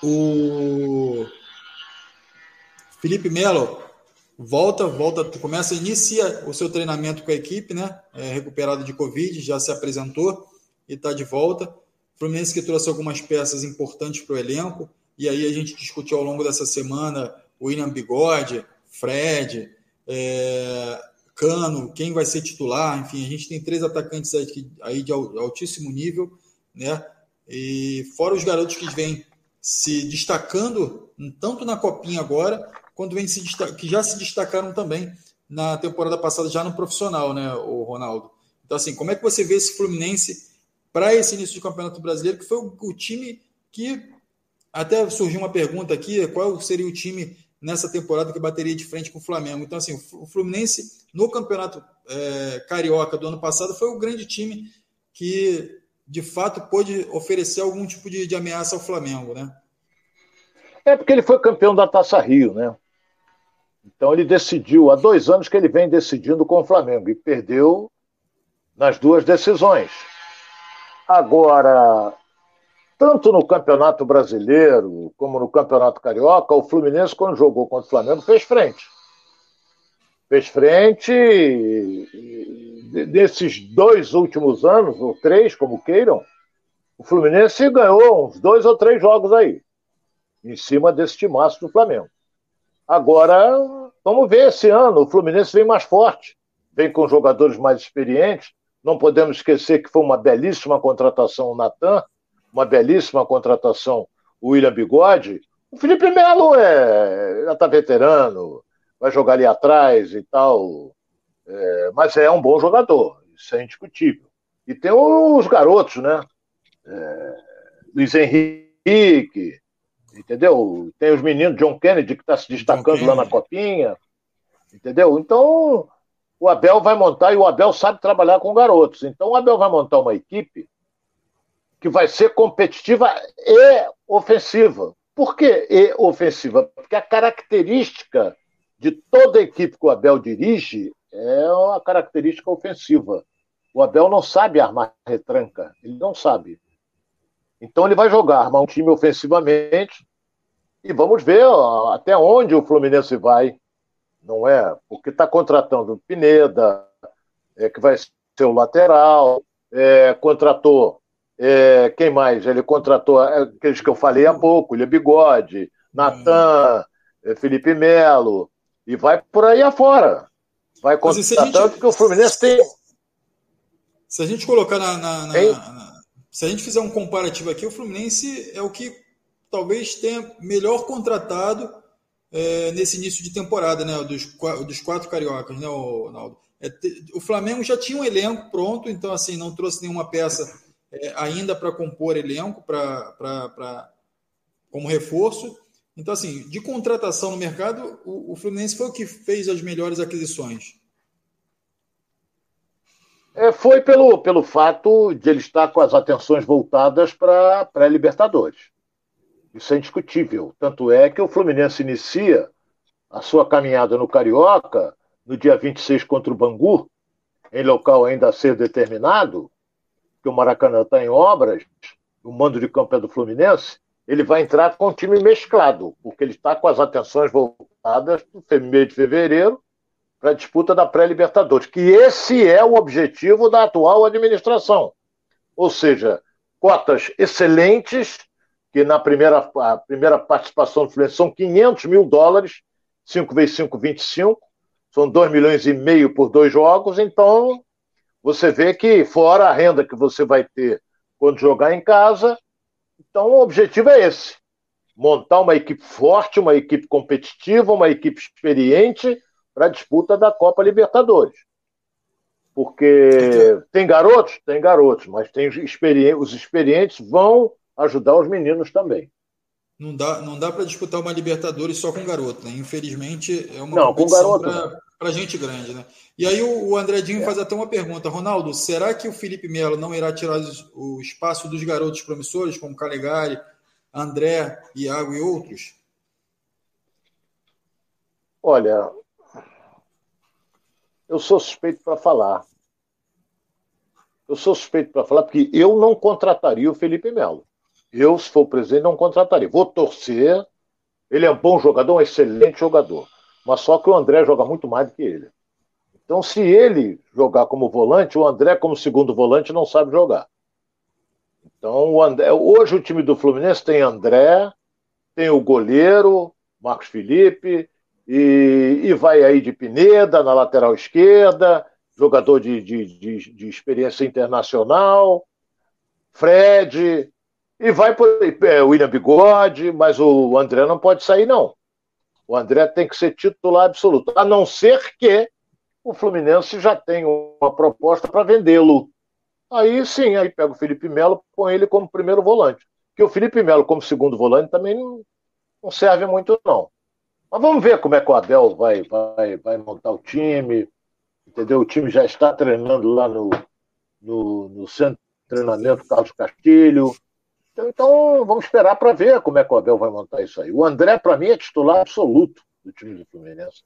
o Felipe Melo volta, volta, começa, inicia o seu treinamento com a equipe, né? É, recuperado de Covid, já se apresentou e está de volta. Fluminense que trouxe algumas peças importantes para o elenco, e aí a gente discutiu ao longo dessa semana William Bigode, Fred, é, Cano, quem vai ser titular, enfim, a gente tem três atacantes aí de altíssimo nível, né? E fora os garotos que vêm se destacando tanto na copinha agora, quanto vem se que já se destacaram também na temporada passada já no profissional, né, o Ronaldo. Então assim, como é que você vê esse Fluminense para esse início de Campeonato Brasileiro, que foi o, o time que até surgiu uma pergunta aqui, qual seria o time nessa temporada que bateria de frente com o Flamengo. Então, assim, o Fluminense no campeonato é, carioca do ano passado foi o grande time que de fato pôde oferecer algum tipo de, de, ameaça ao Flamengo, né? É porque ele foi campeão da Taça Rio, né? Então ele decidiu, há dois anos que ele vem decidindo com o Flamengo e perdeu nas duas decisões. Agora, tanto no Campeonato Brasileiro como no Campeonato Carioca, o Fluminense, quando jogou contra o Flamengo, fez frente. Fez frente desses dois últimos anos, ou três, como queiram, o Fluminense ganhou uns dois ou três jogos aí, em cima desse timaço do Flamengo. Agora, vamos ver esse ano, o Fluminense vem mais forte, vem com jogadores mais experientes. Não podemos esquecer que foi uma belíssima contratação o Natan, uma belíssima contratação o William Bigode. O Felipe Melo é, já está veterano, vai jogar ali atrás e tal, é, mas é um bom jogador, isso é indiscutível. E tem os garotos, né? É, Luiz Henrique, entendeu? Tem os meninos, John Kennedy, que está se destacando lá na Copinha, entendeu? Então, o Abel vai montar, e o Abel sabe trabalhar com garotos. Então, o Abel vai montar uma equipe que vai ser competitiva e ofensiva. Por que e ofensiva? Porque a característica de toda a equipe que o Abel dirige é uma característica ofensiva. O Abel não sabe armar retranca, ele não sabe. Então ele vai jogar, armar um time ofensivamente e vamos ver ó, até onde o Fluminense vai, não é? Porque está contratando Pineda, é, que vai ser o lateral, é, contratou é, quem mais? Ele contratou aqueles que eu falei há pouco, William Bigode, Natan. Felipe Melo, e vai por aí afora. Vai contratando porque o Fluminense tem. Se a gente colocar na, na, na, Se a gente fizer um comparativo aqui, o Fluminense é o que talvez tenha melhor contratado é, nesse início de temporada, né? Dos, dos quatro cariocas, né, Ronaldo? É, o Flamengo já tinha um elenco pronto, então assim, não trouxe nenhuma peça é, ainda para compor elenco, pra, como reforço. Então, assim, de contratação no mercado, o, o Fluminense foi o que fez as melhores aquisições. É, foi pelo, pelo fato de ele estar com as atenções voltadas para a Libertadores. Isso é indiscutível. Tanto é que o Fluminense inicia a sua caminhada no Carioca no dia 26 contra o Bangu, em local ainda a ser determinado, que o Maracanã está em obras, o mando de campo é do Fluminense, ele vai entrar com o time mesclado, porque ele está com as atenções voltadas para o mês de fevereiro para a disputa da pré-Libertadores, que esse é o objetivo da atual administração. Ou seja, cotas excelentes, que na primeira, a primeira participação do Fluminense são 500 mil dólares, 5 vezes 5, 25, são 2 milhões e meio por dois jogos, então você vê que, fora a renda que você vai ter quando jogar em casa, então o objetivo é esse: montar uma equipe forte, uma equipe competitiva, uma equipe experiente, para a disputa da Copa Libertadores. Porque tem garotos? Tem garotos, mas tem os experientes vão ajudar os meninos também. Não dá, não dá para disputar uma Libertadores só com garoto, né? Infelizmente é uma não, competição para gente grande, né? E aí o, o Andredinho é. faz até uma pergunta, Ronaldo, será que o Felipe Melo não irá tirar o espaço dos garotos promissores como Calegari, André, Iago e outros? Olha, eu sou suspeito para falar. Eu sou suspeito para falar porque eu não contrataria o Felipe Melo. Eu, se for presidente, não contrataria. Vou torcer. Ele é um bom jogador, um excelente jogador. Mas só que o André joga muito mais do que ele. Então, se ele jogar como volante, o André, como segundo volante, não sabe jogar. Então, o André, hoje o time do Fluminense tem André, tem o goleiro, Marcos Felipe, e, e vai aí de Pineda na lateral esquerda, jogador de, de, de, de experiência internacional, Fred, e vai por é, William Bigode, mas o André não pode sair, não. O André tem que ser titular absoluto, a não ser que o Fluminense já tenha uma proposta para vendê-lo. Aí sim, aí pega o Felipe Melo, põe ele como primeiro volante. Porque o Felipe Melo como segundo volante também não, não serve muito, não. Mas vamos ver como é que o Abel vai, vai, vai montar o time. Entendeu? O time já está treinando lá no, no, no centro de treinamento Carlos Castilho. Então, vamos esperar para ver como é que o Abel vai montar isso aí. O André, para mim, é titular absoluto do time do Fluminense.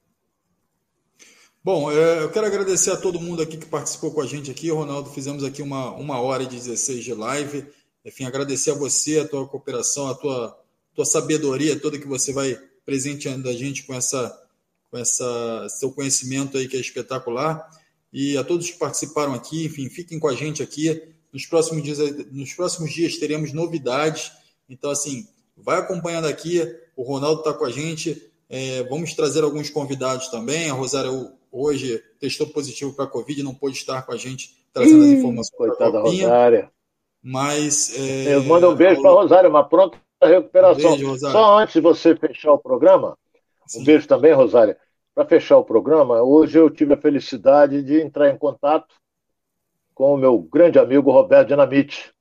Bom, é, eu quero agradecer a todo mundo aqui que participou com a gente aqui. Ronaldo, fizemos aqui uma, uma hora e 16 de live. Enfim, agradecer a você, a tua cooperação, a tua, tua sabedoria toda que você vai presenteando a gente com essa com essa seu conhecimento aí que é espetacular. E a todos que participaram aqui, enfim, fiquem com a gente aqui. Nos próximos dias, nos próximos dias teremos novidades. Então, assim, vai acompanhando aqui. O Ronaldo está com a gente. É, vamos trazer alguns convidados também. A Rosária hoje testou positivo para a Covid, não pôde estar com a gente trazendo as informações. Coitada da Rosária. Mas. É, Eu mando um beijo para a Rosária, uma pronta recuperação. Um beijo, Só antes de você fechar o programa, Sim. um beijo também, Rosária. Para fechar o programa, hoje eu tive a felicidade de entrar em contato com o meu grande amigo Roberto Dinamite.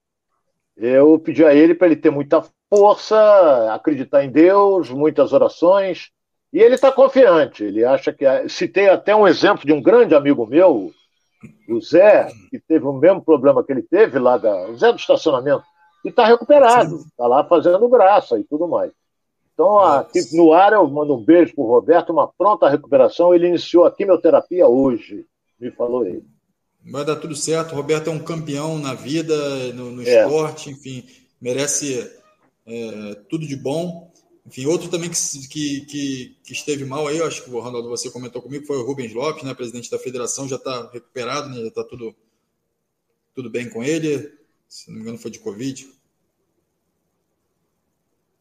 Eu pedi a ele para ele ter muita força, acreditar em Deus, muitas orações, e ele está confiante. Ele acha que. Citei até um exemplo de um grande amigo meu, o Zé, que teve o mesmo problema que ele teve lá, da, o Zé do estacionamento, e está recuperado, está lá fazendo graça e tudo mais. Então, aqui no ar, eu mando um beijo para o Roberto, uma pronta recuperação. Ele iniciou a quimioterapia hoje, me falou ele. Vai dar tudo certo. O Roberto é um campeão na vida, no, no é. esporte, enfim, merece é, tudo de bom. Enfim, outro também que, que, que, esteve mal aí, acho que o Ronaldo, você comentou comigo, foi o Rubens Lopes, né, presidente da federação, já está recuperado, né, já está tudo, tudo bem com ele. Se não me engano, foi de Covid.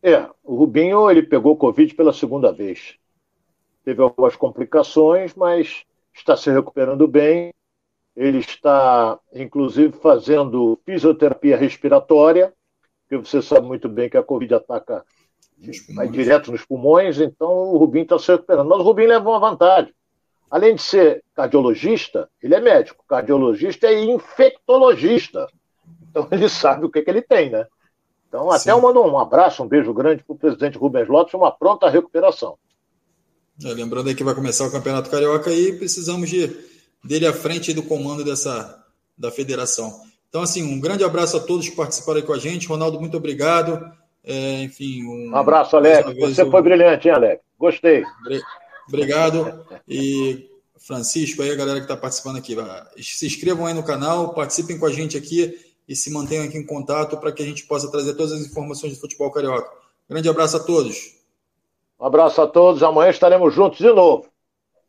É, o Rubinho ele pegou Covid pela segunda vez. Teve algumas complicações, mas está se recuperando bem. Ele está, inclusive, fazendo fisioterapia respiratória, porque você sabe muito bem que a Covid ataca vai direto nos pulmões, então o Rubinho está se recuperando. Mas o Rubinho leva uma vantagem. Além de ser cardiologista, ele é médico. Cardiologista é infectologista. Então ele sabe o que, que ele tem, né? Então, até Sim. eu mando um abraço, um beijo grande para o presidente Rubens Lopes, uma pronta recuperação. É, lembrando aí que vai começar o Campeonato Carioca e precisamos de, dele à frente do comando dessa, da federação. Então, assim, um grande abraço a todos que participaram aí com a gente. Ronaldo, muito obrigado. É, enfim, um, um abraço, Alex. Você eu... foi brilhante, hein, Alex? Gostei. Obrigado. E Francisco, aí a galera que está participando aqui, se inscrevam aí no canal, participem com a gente aqui e se mantenham aqui em contato para que a gente possa trazer todas as informações de futebol carioca. Grande abraço a todos. Um abraço a todos. Amanhã estaremos juntos de novo.